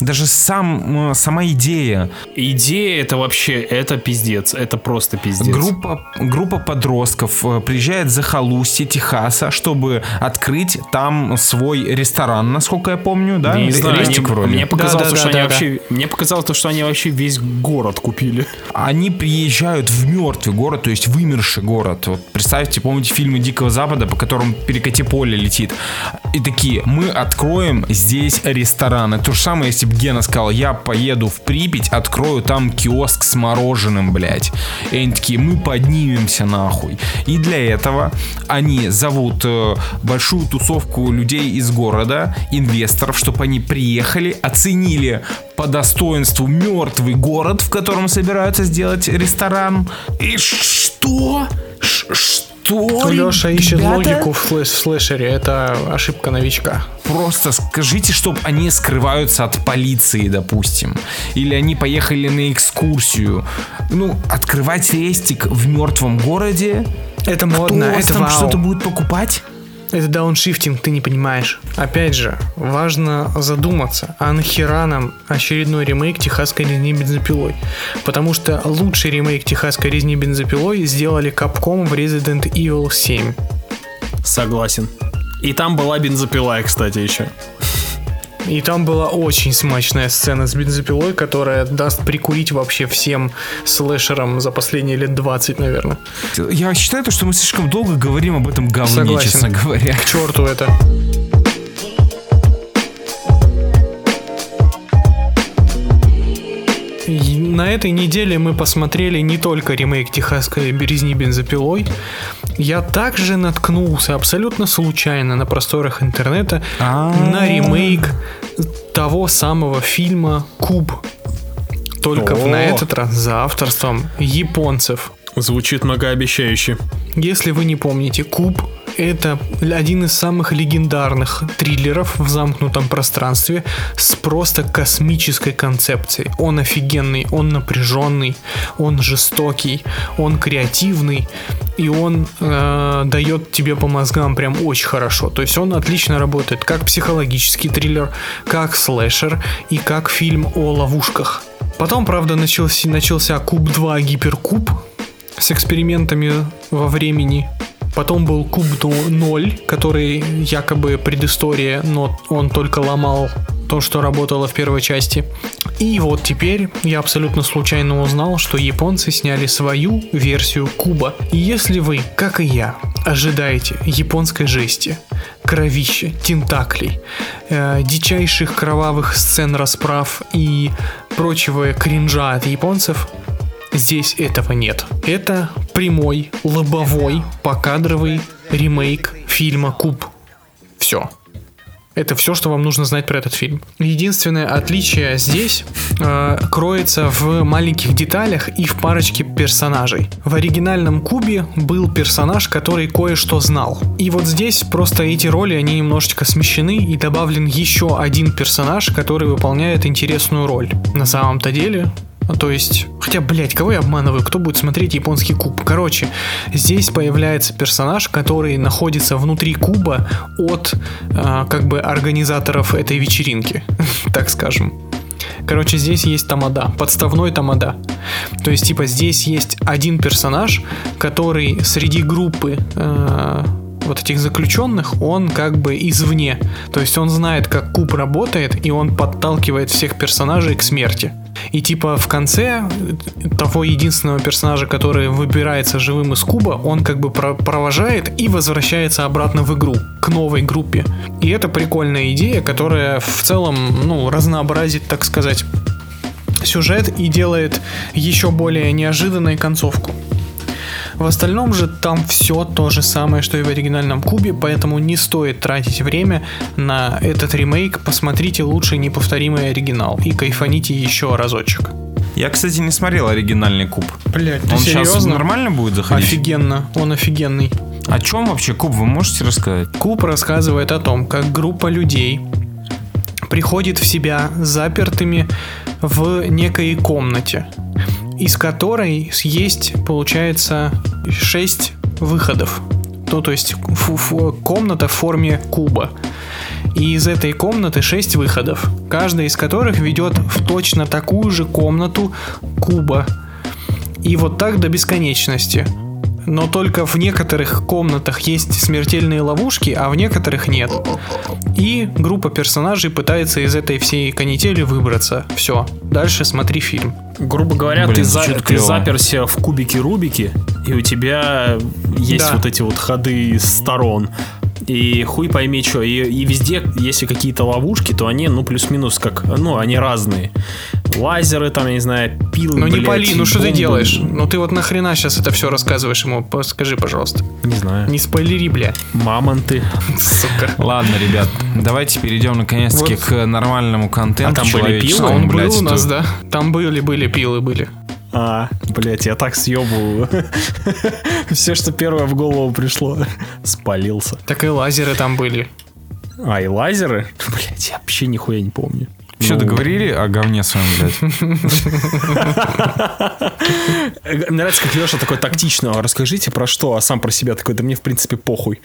Даже сам, сама идея. Идея это вообще, это пиздец, это просто пиздец. Группа, группа подростков э, приезжает за Халуси, Техаса, чтобы открыть там свой ресторан, насколько я помню, да? Не знаю, они, вроде. Мне показалось, да, да, что да, они да, вообще, да. мне показалось, что они вообще весь город купили. Они приезжают в мертвый город, то есть вымерший город. Вот представьте, помните фильмы Дикого Запада, по которым перекати поле летит. И такие, мы откроем здесь ресторан. Это то же самое, если бы Гена сказал, я поеду в Припять, открою там киоск с мороженым, блядь. И они такие, мы поднимемся нахуй. И для этого они зовут э, большую тусовку людей из города, инвесторов, чтобы они приехали, оценили по достоинству мертвый город, в котором собираются сделать ресторан. И что? Ш что? Что? Леша ищет логику в, слэшере. Это ошибка новичка. Просто скажите, чтобы они скрываются от полиции, допустим. Или они поехали на экскурсию. Ну, открывать рестик в мертвом городе. Это модно, Кто это там что-то будет покупать? Это дауншифтинг, ты не понимаешь. Опять же, важно задуматься, а нахера нам очередной ремейк техасской резни бензопилой? Потому что лучший ремейк техасской резни бензопилой сделали Capcom в Resident Evil 7. Согласен. И там была бензопила, кстати, еще. И там была очень смачная сцена с бензопилой, которая даст прикурить вообще всем слэшерам за последние лет 20, наверное. Я считаю, то, что мы слишком долго говорим об этом говне, Согласен. честно говоря. К черту это. На этой неделе мы посмотрели не только ремейк техасской березни бензопилой. Я также наткнулся абсолютно случайно на просторах интернета А-а-а. на ремейк того самого фильма Куб. Только О-о-о. на этот раз за авторством японцев. Звучит многообещающе. Если вы не помните, Куб это один из самых легендарных триллеров в замкнутом пространстве с просто космической концепцией. Он офигенный, он напряженный, он жестокий, он креативный, и он э, дает тебе по мозгам прям очень хорошо. То есть он отлично работает как психологический триллер, как слэшер и как фильм о ловушках. Потом, правда, начался, начался Куб 2 Гиперкуб с экспериментами во времени Потом был Куб 0, который якобы предыстория, но он только ломал то, что работало в первой части. И вот теперь я абсолютно случайно узнал, что японцы сняли свою версию Куба. И если вы, как и я, ожидаете японской жести, кровища, тентаклей, э, дичайших кровавых сцен расправ и прочего кринжа от японцев, Здесь этого нет. Это прямой, лобовой, покадровый ремейк фильма Куб. Все. Это все, что вам нужно знать про этот фильм. Единственное отличие здесь э, кроется в маленьких деталях и в парочке персонажей. В оригинальном Кубе был персонаж, который кое-что знал. И вот здесь просто эти роли, они немножечко смещены и добавлен еще один персонаж, который выполняет интересную роль. На самом-то деле то есть, хотя, блять, кого я обманываю, кто будет смотреть японский куб? Короче, здесь появляется персонаж, который находится внутри куба от, э, как бы, организаторов этой вечеринки, так скажем. Короче, здесь есть тамада, подставной тамада. То есть, типа, здесь есть один персонаж, который среди группы э, вот этих заключенных, он как бы извне. То есть он знает, как куб работает, и он подталкивает всех персонажей к смерти. И типа в конце того единственного персонажа, который выбирается живым из куба, он как бы провожает и возвращается обратно в игру, к новой группе. И это прикольная идея, которая в целом, ну, разнообразит, так сказать, сюжет и делает еще более неожиданной концовку. В остальном же там все то же самое, что и в оригинальном кубе, поэтому не стоит тратить время на этот ремейк. Посмотрите лучший неповторимый оригинал и кайфаните еще разочек. Я, кстати, не смотрел оригинальный куб. Блять, Он сейчас нормально будет заходить? Офигенно, он офигенный. О чем вообще куб, вы можете рассказать? Куб рассказывает о том, как группа людей приходит в себя запертыми в некой комнате из которой есть, получается, 6 выходов. Ну, то есть комната в форме куба. И из этой комнаты 6 выходов, каждый из которых ведет в точно такую же комнату куба. И вот так до бесконечности но только в некоторых комнатах есть смертельные ловушки, а в некоторых нет. И группа персонажей пытается из этой всей канители выбраться. Все, дальше смотри фильм. Грубо говоря, Блин, ты, за, ты заперся в кубике Рубики, и у тебя есть да. вот эти вот ходы с сторон. И хуй пойми что. И, и везде, если какие-то ловушки, то они, ну, плюс-минус как, ну, они разные. Лазеры, там, я не знаю, пилы, Ну, не пали, ну что ты делаешь? Ну, ты вот нахрена сейчас это все рассказываешь ему? Скажи, пожалуйста. Не знаю. Не спойлери, бля. Мамонты. Сука. Ладно, ребят, давайте перейдем наконец-таки вот. к нормальному контенту. А там были пилы? Он был у нас, да. Там были, были пилы, были. А, блять, я так съебываю. Все, что первое в голову пришло, спалился. Так и лазеры там были. А, и лазеры? Блять, я вообще нихуя не помню. Все ну... договорили о говне своем, блядь? Нравится, как Леша такой тактично. «А расскажите про что, а сам про себя такой, да мне в принципе похуй.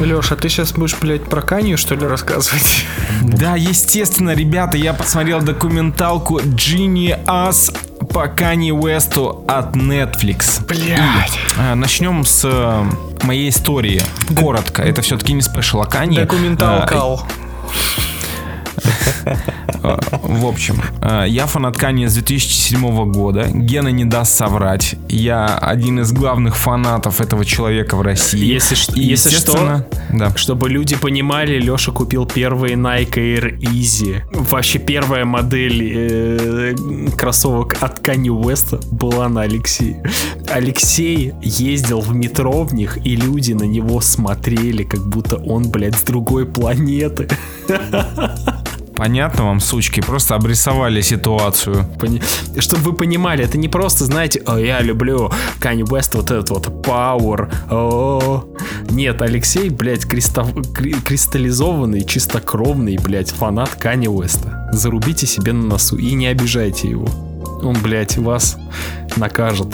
Леша, ты сейчас будешь, блядь, про Канию, что ли, рассказывать? Да, естественно, ребята, я посмотрел документалку Genie Us по Кани Уэсту от Netflix. Блядь. А, начнем с э, моей истории. Коротко. Это все-таки не спешл, а Кани. Документалкал. В общем, э, я фанат Кани с 2007 года. Гена не даст соврать. Я один из главных фанатов этого человека в России. Если, И, если что, да. чтобы люди понимали, Леша купил первые Nike Air Easy. Вообще первая модель э, кроссовок от Kanye West была на Алексее. Алексей ездил в метро в них, и люди на него смотрели, как будто он, блядь, с другой планеты. Понятно вам, сучки, просто обрисовали ситуацию. Пони... Чтобы вы понимали, это не просто, знаете, О, я люблю Kanye West, вот этот вот Power. О -о -о. Нет, Алексей, блядь, кристо... кристаллизованный, чистокровный, блядь, фанат Kanye West. Зарубите себе на носу и не обижайте его он, блядь, вас накажет.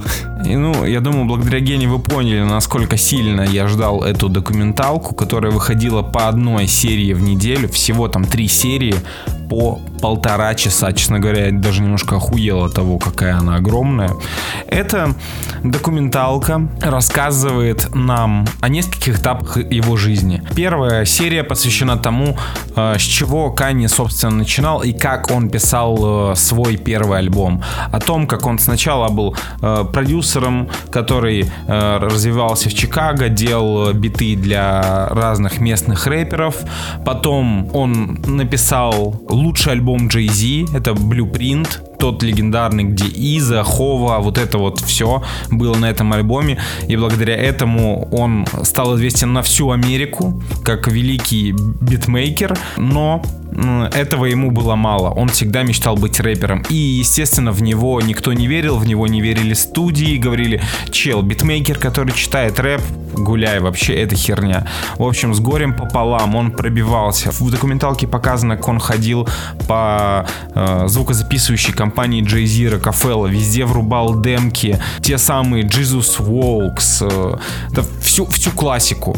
И, ну, я думаю, благодаря Гене вы поняли, насколько сильно я ждал эту документалку, которая выходила по одной серии в неделю, всего там три серии по полтора часа. Честно говоря, я даже немножко охуел от того, какая она огромная. Эта документалка рассказывает нам о нескольких этапах его жизни. Первая серия посвящена тому, э, с чего Канни, собственно, начинал и как он писал э, свой первый альбом. О том, как он сначала был э, продюсером, который развивался в Чикаго, делал биты для разных местных рэперов. Потом он написал лучший альбом Jay-Z, это Blueprint, тот легендарный, где Иза, Хова, вот это вот все было на этом альбоме. И благодаря этому он стал известен на всю Америку, как великий битмейкер. Но этого ему было мало. Он всегда мечтал быть рэпером. И, естественно, в него никто не верил, в него не верили студии, говорили, чел, битмейкер, который читает рэп, гуляй, вообще это херня. В общем, с горем пополам он пробивался. В документалке показано, как он ходил по э, звукозаписывающей компании Jay-Z, Rockefeller, везде врубал демки, те самые Jesus Walks, э, да, всю, всю классику.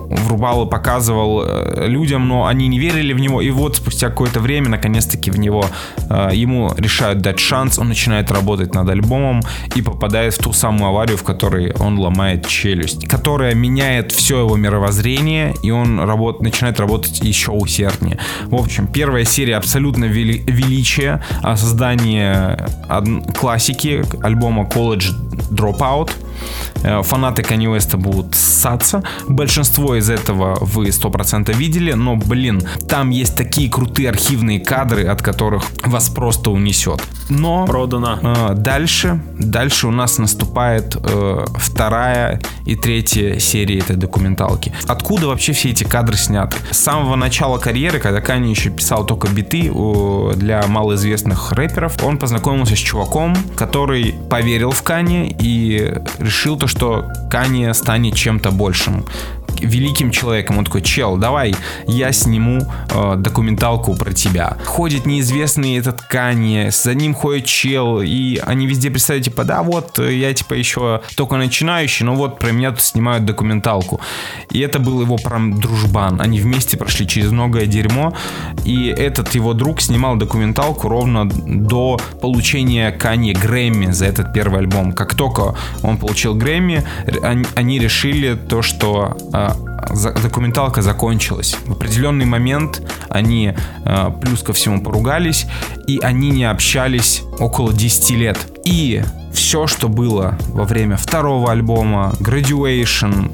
Врубал и показывал э, людям, но они не верили в него. И вот спустя какое-то время, наконец-таки, в него э, ему решают дать шанс. Он начинает работать над альбомом и попадает в ту самую аварию, в которой он ломает челюсть, которая меняет все его мировоззрение, и он работ, начинает работать еще усерднее. В общем, первая серия абсолютно вели, величие, о создании классики альбома College Dropout. Э, фанаты Kanye West будут ссаться. Большинство из этого вы 100% видели, но, блин, там есть такие крутые архивные кадры, от которых вас просто унесет. Но Продано. Э, дальше, дальше у нас наступает э, вторая и третья серии этой документалки. Откуда вообще все эти кадры сняты? С самого начала карьеры, когда Кани еще писал только биты для малоизвестных рэперов, он познакомился с чуваком, который поверил в Кани и решил то, что Кани станет чем-то большим великим человеком. Он такой, чел, давай я сниму э, документалку про тебя. Ходит неизвестный этот Канье, за ним ходит чел, и они везде представляют, типа, да, вот, я, типа, еще только начинающий, но вот про меня тут снимают документалку. И это был его прям дружбан. Они вместе прошли через многое дерьмо, и этот его друг снимал документалку ровно до получения Канье Грэмми за этот первый альбом. Как только он получил Грэмми, они решили то, что э, документалка закончилась. В определенный момент они э, плюс ко всему поругались, и они не общались около 10 лет. И все, что было во время второго альбома, Graduation,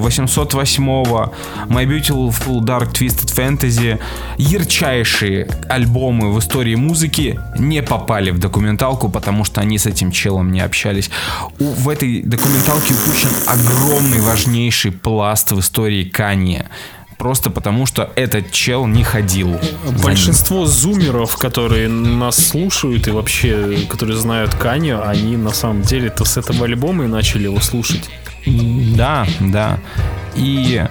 808-го, My Beautiful Dark Twisted Fantasy, ярчайшие альбомы в истории музыки не попали в документалку, потому что они с этим челом не общались. В этой документалке упущен огромный важнейший пласт в истории Канье просто потому что этот чел не ходил. Большинство зумеров, которые нас слушают и вообще, которые знают Каню, они на самом деле-то с этого альбома и начали его слушать. Да, да. И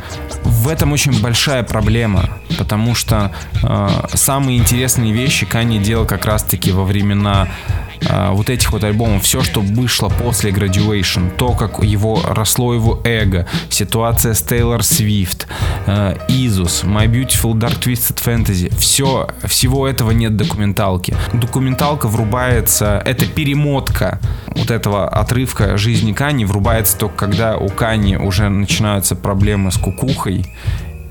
в этом очень большая проблема, потому что э, самые интересные вещи Канни делал как раз-таки во времена э, вот этих вот альбомов. Все, что вышло после Graduation, то, как его росло его эго, ситуация с Тейлор Свифт, э, Isus, My Beautiful Dark Twisted Fantasy, все, всего этого нет документалки. Документалка врубается, это перемотка вот этого отрывка жизни Кани врубается только когда у Кани уже начинаются проблемы с кукухой,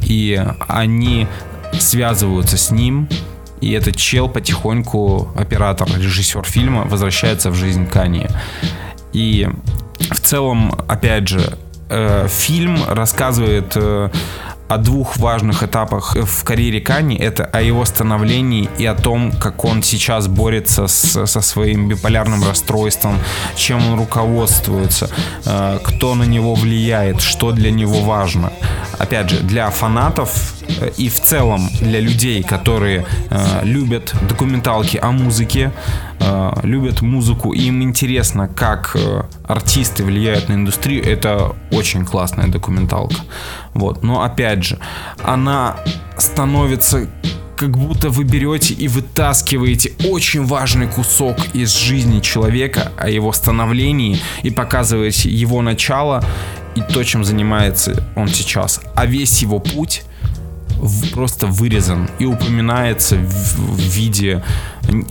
и они связываются с ним, и этот чел потихоньку, оператор, режиссер фильма, возвращается в жизнь Кани. И в целом, опять же, э, фильм рассказывает э, о двух важных этапах в карьере Кани. Это о его становлении и о том, как он сейчас борется с, со своим биполярным расстройством, чем он руководствуется, э, кто на него влияет, что для него важно. Опять же, для фанатов э, и в целом для людей, которые э, любят документалки о музыке, э, любят музыку, им интересно, как э, артисты влияют на индустрию, это очень классная документалка. Вот. Но опять же, она становится как будто вы берете и вытаскиваете очень важный кусок из жизни человека, о его становлении, и показываете его начало и то, чем занимается он сейчас. А весь его путь просто вырезан и упоминается в, в виде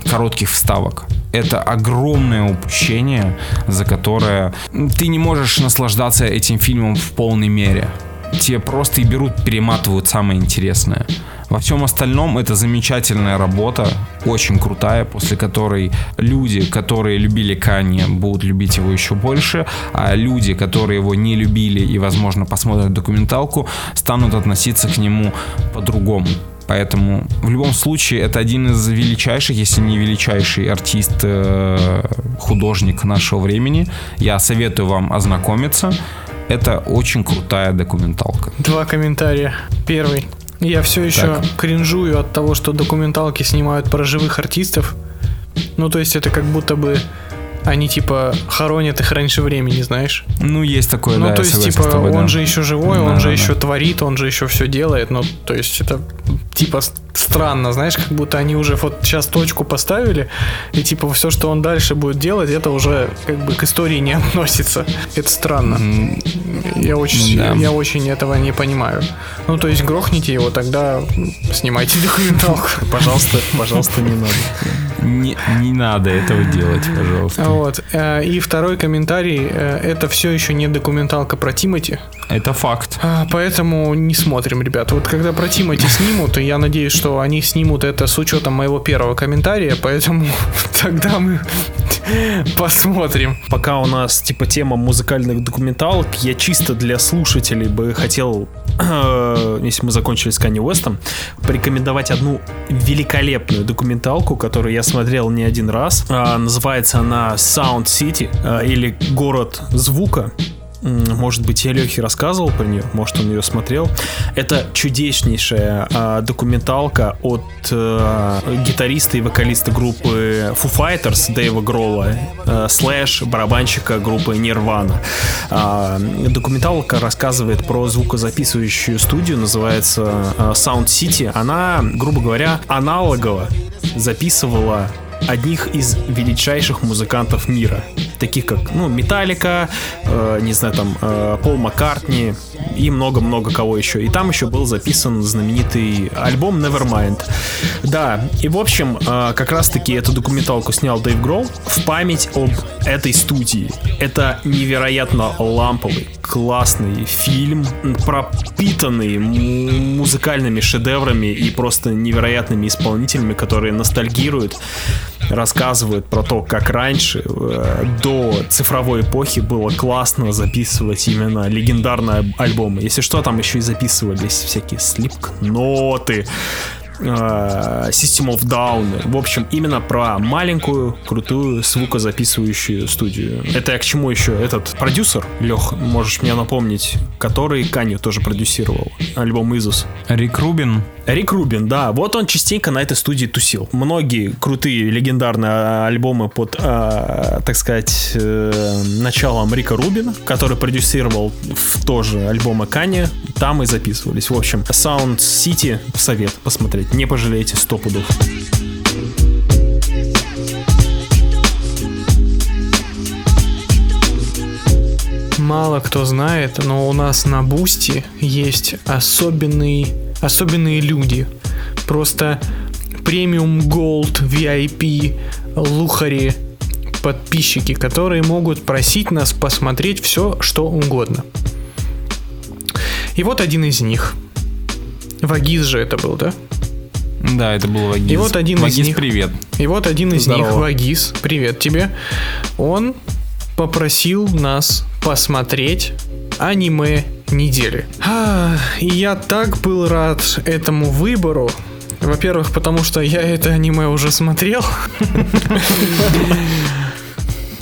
коротких вставок. Это огромное упущение, за которое ты не можешь наслаждаться этим фильмом в полной мере. Те просто и берут, перематывают самое интересное. Во всем остальном это замечательная работа, очень крутая, после которой люди, которые любили Канье, будут любить его еще больше, а люди, которые его не любили и, возможно, посмотрят документалку, станут относиться к нему по-другому. Поэтому в любом случае это один из величайших, если не величайший артист, э, художник нашего времени. Я советую вам ознакомиться. Это очень крутая документалка. Два комментария. Первый. Я все еще так. кринжую от того, что документалки снимают про живых артистов. Ну, то есть это как будто бы они типа хоронят их раньше времени, знаешь? Ну, есть такое, ну, да. Ну, то есть, типа, тобой, он да. же еще живой, да, он же да. еще творит, он же еще все делает. Ну, то есть, это типа странно, знаешь, как будто они уже вот сейчас точку поставили, и типа все, что он дальше будет делать, это уже как бы к истории не относится. Это странно. Я очень, Да. я очень этого не понимаю. Ну, то есть грохните его, тогда снимайте документалку. Пожалуйста, пожалуйста, не надо. Не, не надо этого делать, пожалуйста. Вот. э, И второй комментарий. э, Это все еще не документалка про Тимати. Это факт. А, Поэтому не смотрим, ребят. Вот когда про Тимати снимут, я надеюсь, что они снимут это с учетом моего первого комментария, поэтому тогда мы посмотрим. Пока у нас типа тема музыкальных документалок, я чисто для слушателей бы хотел, если мы закончили с Канни Уэстом, порекомендовать одну великолепную документалку, которую я смотрел не один раз. А, называется она Sound City э, или Город звука. Может быть, я Лехе рассказывал про нее, может, он ее смотрел. Это чудеснейшая а, документалка от э, гитариста и вокалиста группы Foo Fighters Дэйва Гролла, э, слэш барабанщика группы Nirvana. А, документалка рассказывает про звукозаписывающую студию, называется э, Sound City. Она, грубо говоря, аналогово записывала одних из величайших музыкантов мира, таких как, ну, Металлика, э, не знаю, там, э, Пол Маккартни и много-много кого еще. И там еще был записан знаменитый альбом Nevermind. Да, и в общем, э, как раз-таки эту документалку снял Дэйв Гролл в память об этой студии. Это невероятно ламповый, классный фильм, пропитанный музыкальными шедеврами и просто невероятными исполнительными, которые ностальгируют рассказывают про то, как раньше, э, до цифровой эпохи, было классно записывать именно легендарные альбомы. Если что, там еще и записывались всякие слипкноты, э, System of Down. В общем, именно про маленькую, крутую звукозаписывающую студию. Это я к чему еще? Этот продюсер, Лех, можешь мне напомнить, который Каню тоже продюсировал, альбом Изус. Рик Рубин. Рик Рубин, да, вот он частенько на этой студии тусил. Многие крутые легендарные а, альбомы под, а, так сказать, э, началом Рика Рубина, который продюсировал в тоже альбомы Кани, там и записывались. В общем, Sound City совет посмотреть, не пожалеете сто пудов. Мало кто знает, но у нас на Boosty есть особенный, особенные люди. Просто премиум Gold, VIP, лухари, подписчики, которые могут просить нас посмотреть все, что угодно. И вот один из них. Вагиз же это был, да? Да, это был Вагиз. И вот один из Вагиз, них. привет. И вот один из них, Здорово. Вагиз, привет тебе, он попросил нас посмотреть аниме недели. А, И я так был рад этому выбору. Во-первых, потому что я это аниме уже смотрел.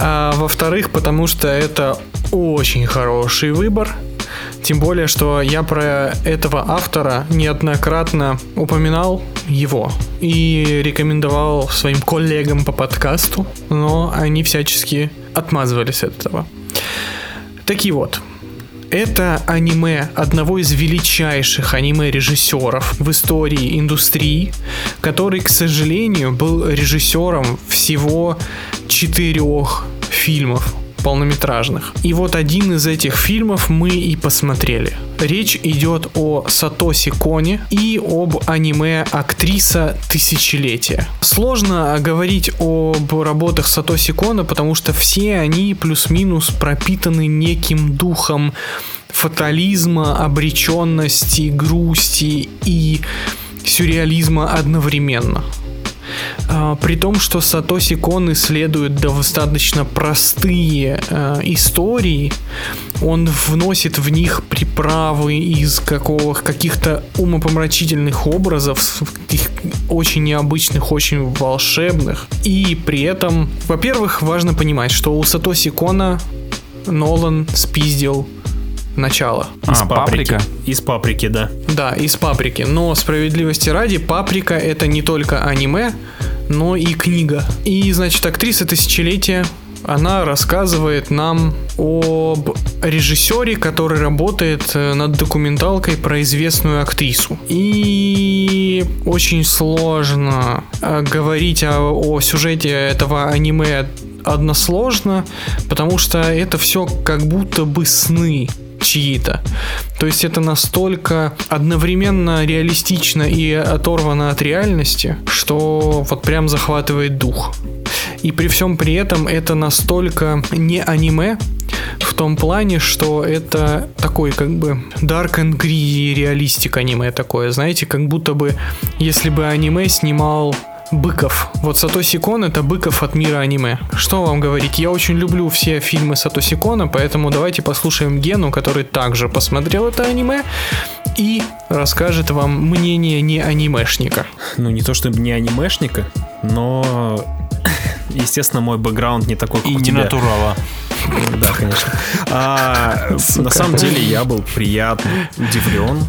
А во-вторых, потому что это очень хороший выбор. Тем более, что я про этого автора неоднократно упоминал его и рекомендовал своим коллегам по подкасту, но они всячески отмазывались от этого. Таки вот, это аниме одного из величайших аниме-режиссеров в истории индустрии, который, к сожалению, был режиссером всего четырех фильмов полнометражных. И вот один из этих фильмов мы и посмотрели. Речь идет о Сатоси Коне и об аниме «Актриса тысячелетия». Сложно говорить об работах Сатоси Кона, потому что все они плюс-минус пропитаны неким духом фатализма, обреченности, грусти и сюрреализма одновременно. А, При том, что Сатоси Кон исследует достаточно простые э, истории, он вносит в них приправы из какого, каких-то умопомрачительных образов, таких очень необычных, очень волшебных. И при этом, во-первых, важно понимать, что у Сатоси Кона Нолан спиздил начало. А, паприки. паприка? Из паприки, да. Да, из паприки. Но справедливости ради, паприка это не только аниме, но и книга. И, значит, актриса тысячелетия Она рассказывает нам об режиссере, который работает э, над документалкой про известную актрису. И очень сложно э, говорить о, о сюжете этого аниме односложно, потому что это все как будто бы сны чьи-то. То есть это настолько одновременно реалистично и оторвано от реальности, что вот прям захватывает дух. И при всем при этом это настолько не аниме, в том плане, что это такой как бы dark and gritty реалистик аниме такое, знаете, как будто бы если бы аниме снимал Быков. Вот Сатоси Кон это Быков от мира аниме. Что вам говорить? Я очень люблю все фильмы Сатоси Кона, поэтому давайте послушаем Гену, который также посмотрел это аниме и расскажет вам мнение не анимешника. Ну, не то чтобы не анимешника, но, естественно, мой бэкграунд не такой, как И у не тебя. натурала. Да, конечно. А, на самом деле я был приятно удивлен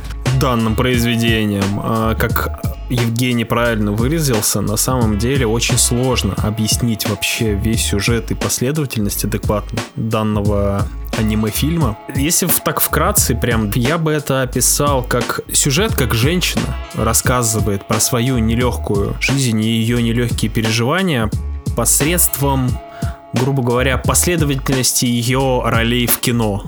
данным произведением. А, как Евгений правильно выразился, на самом деле очень сложно объяснить вообще весь сюжет и последовательность адекватно данного аниме-фильма. Если так вкратце, прям я бы это описал как сюжет, как женщина рассказывает про свою нелегкую жизнь и ее нелегкие переживания посредством, грубо говоря, последовательности ее ролей в кино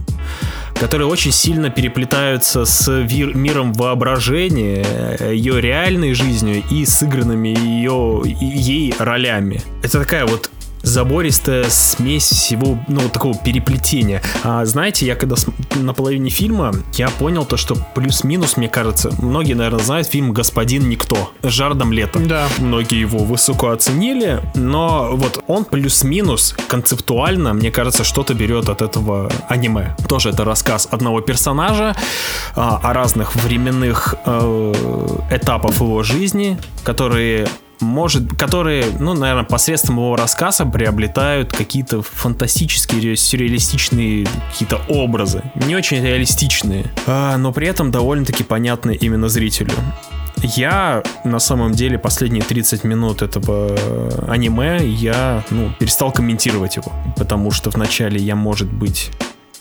которые очень сильно переплетаются с вир- миром воображения, ее реальной жизнью и сыгранными ее ей ролями. Это такая вот забористая смесь всего, ну, такого переплетения. А знаете, я когда на половине фильма, я понял то, что плюс-минус, мне кажется, многие, наверное, знают фильм «Господин Никто» с Жардом Лето. Да. Многие его высоко оценили, но вот он плюс-минус концептуально, мне кажется, что-то берет от этого аниме. Тоже это рассказ одного персонажа а, о разных временных э, этапах его жизни, которые может, которые, ну, наверное, посредством его рассказа приобретают какие-то фантастические, ре- сюрреалистичные какие-то образы. Не очень реалистичные, а, но при этом довольно-таки понятные именно зрителю. Я, на самом деле, последние 30 минут этого э, аниме, я, ну, перестал комментировать его, потому что вначале я, может быть,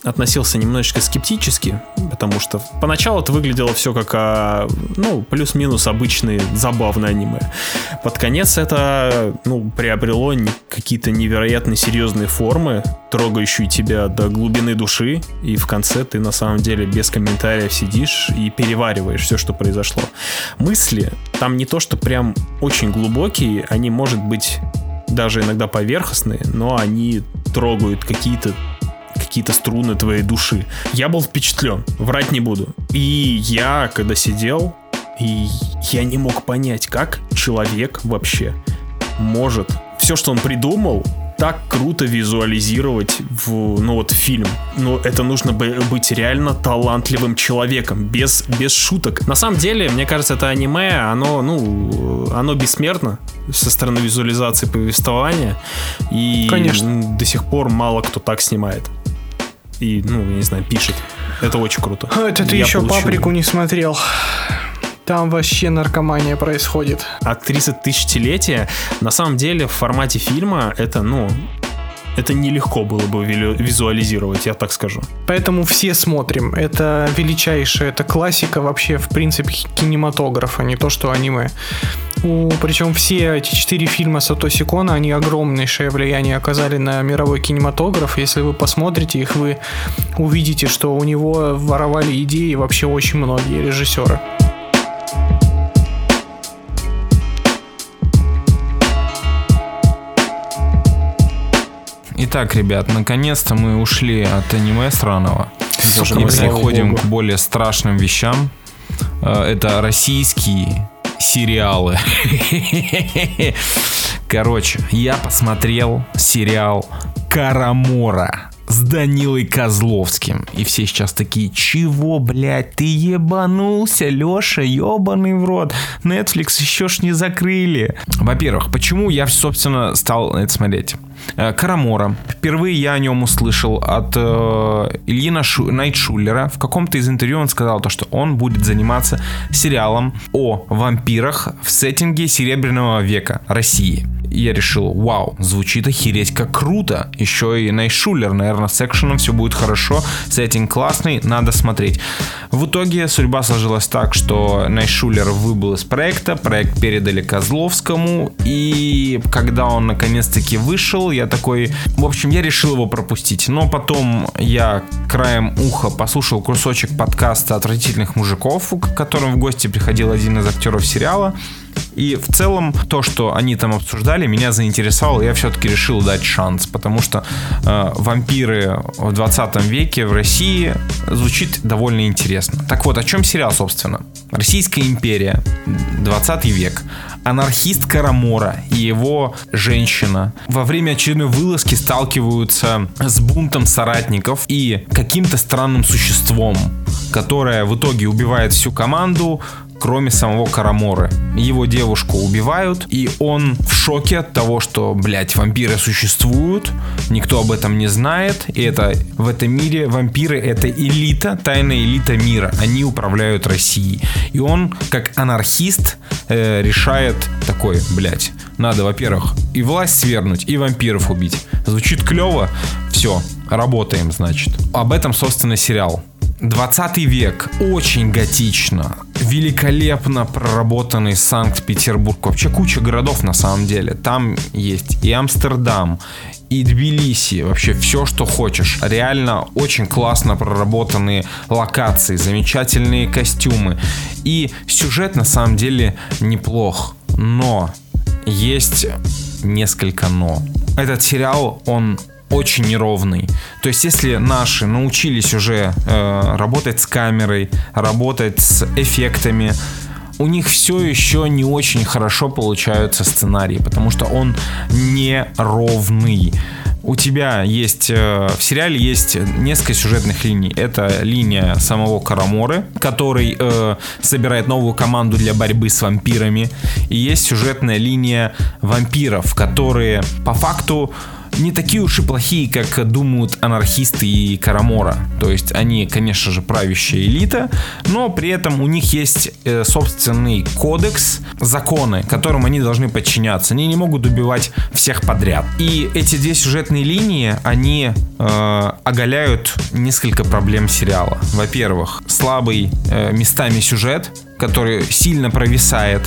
относился немножечко скептически, потому что поначалу это выглядело все как, а, ну, плюс-минус обычные забавные аниме. Под конец это, ну, приобрело какие-то невероятно серьезные формы, трогающие тебя до глубины души, и в конце ты на самом деле без комментариев сидишь и перевариваешь все, что произошло. Мысли там не то, что прям очень глубокие, они, может быть, даже иногда поверхностные, но они трогают какие-то какие-то струны твоей души. Я был впечатлен, врать не буду. И я, когда сидел, и я не мог понять, как человек вообще может все, что он придумал, так круто визуализировать в, ну вот, фильм. Но это нужно бы- быть реально талантливым человеком, без, без шуток. На самом деле, мне кажется, это аниме, оно, ну, оно бессмертно со стороны визуализации повествования. И Конечно. до сих пор мало кто так снимает. И, ну, я не знаю, пишет. Это очень круто. А, Это ты Я еще получил- паприку не смотрел. Там вообще наркомания происходит. актриса тысячелетия, на самом деле в формате фильма это, ну, это нелегко было бы визуализировать, я так скажу. Поэтому все смотрим. Это величайшая, это классика вообще, в принципе, кинематографа, не то что аниме. У, причем все эти четыре фильма Сатоси Кона, они огромнейшее влияние оказали на мировой кинематограф. Если вы посмотрите их, вы увидите, что у него воровали идеи вообще очень многие режиссеры. Итак, ребят, наконец-то мы ушли от аниме сраного. Тоже И переходим к более страшным вещам. Э, Это российские сериалы. Короче, я посмотрел сериал Карамора. С Данилой Козловским. И все сейчас такие, чего, блядь, ты ебанулся, Леша, ебаный в рот. Netflix еще ж не закрыли. Во-первых, почему я, собственно, стал это смотреть? Э, Карамора. Впервые я о нем услышал от э, Ильина Шу, Найтшулера. В каком-то из интервью он сказал то, что он будет заниматься сериалом о вампирах в сеттинге Серебряного века России. И я решил, вау, звучит охереть как круто. Еще и Найшулер, наверное, с экшеном все будет хорошо. Сеттинг классный, надо смотреть. В итоге судьба сложилась так, что Найшулер выбыл из проекта, проект передали Козловскому, и когда он наконец-таки вышел, я такой, в общем, я решил его пропустить. Но потом я краем уха послушал кусочек подкаста «Отвратительных мужиков», к которым в гости приходил один из актеров сериала. И в целом то, что они там обсуждали, меня заинтересовало. Я все-таки решил дать шанс, потому что э, вампиры в 20 веке в России звучит довольно интересно. Так вот, о чем сериал, собственно? Российская империя, 20 век. Анархист Карамора и его женщина во время очередной вылазки сталкиваются с бунтом соратников и каким-то странным существом, которое в итоге убивает всю команду, кроме самого Караморы. Его девушку убивают, и он в шоке от того, что, блядь, вампиры существуют, никто об этом не знает, и это в этом мире вампиры это элита, тайная элита мира, они управляют Россией. И он, как анархист, э, решает такой, блядь, надо, во-первых, и власть свернуть, и вампиров убить. Звучит клево, все, работаем, значит. Об этом, собственно, сериал. 20 век. Очень готично. Великолепно проработанный Санкт-Петербург. Вообще куча городов на самом деле. Там есть и Амстердам, и Тбилиси, вообще все, что хочешь. Реально очень классно проработанные локации, замечательные костюмы. И сюжет на самом деле неплох. Но есть несколько но. Этот сериал, он очень неровный. То есть, если наши научились уже э, работать с камерой, работать с эффектами, у них все еще не очень хорошо получаются сценарии, потому что он неровный. У тебя есть э, в сериале есть несколько сюжетных линий. Это линия самого Караморы, который э, собирает новую команду для борьбы с вампирами. И есть сюжетная линия вампиров, которые по факту не такие уж и плохие, как думают анархисты и Карамора. То есть они, конечно же, правящая элита, но при этом у них есть э, собственный кодекс, законы, которым они должны подчиняться. Они не могут убивать всех подряд. И эти две сюжетные линии, они э, оголяют несколько проблем сериала. Во-первых, слабый э, местами сюжет, который сильно провисает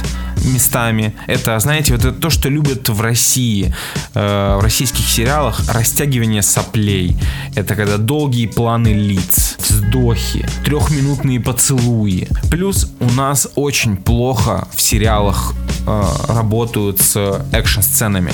местами. Это, знаете, вот это то, что любят в России, э, в российских сериалах, растягивание соплей. Это когда долгие планы лиц, вздохи, трехминутные поцелуи. Плюс у нас очень плохо в сериалах э, работают с экшн-сценами.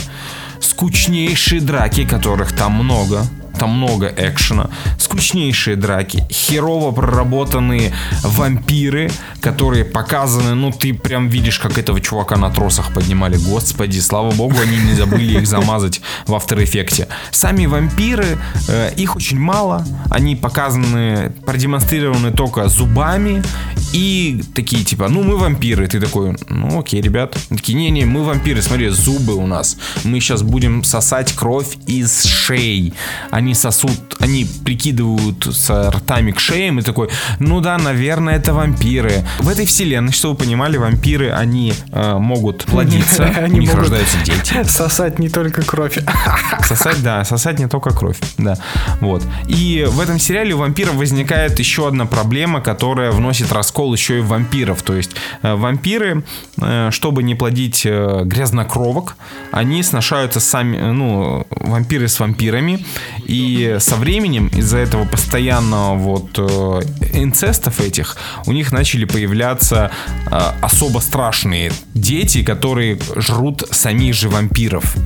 Скучнейшие драки, которых там много, там много экшена, скучнейшие драки, херово проработанные вампиры, которые показаны, ну ты прям видишь, как этого чувака на тросах поднимали, господи, слава богу, они не забыли их замазать в After Effects. Сами вампиры, э, их очень мало, они показаны, продемонстрированы только зубами. И такие типа, ну мы вампиры, ты такой, ну окей, ребят, такие, не-не, мы вампиры, смотри, зубы у нас, мы сейчас будем сосать кровь из шеи, они сосут, они прикидывают с ртами к шеям и такой, ну да, наверное, это вампиры. В этой вселенной, что вы понимали, вампиры, они э, могут плодиться, Они у них могут рождаются дети. Сосать не только кровь. Сосать, да, сосать не только кровь, да. Вот. И в этом сериале у вампиров возникает еще одна проблема, которая вносит раскол еще и в вампиров. То есть э, вампиры, э, чтобы не плодить э, грязнокровок, они сношаются сами, ну, вампиры с вампирами. И со временем из-за этого постоянного вот э, инцестов этих у них начали появляться э, особо страшные дети, которые жрут самих же вампиров.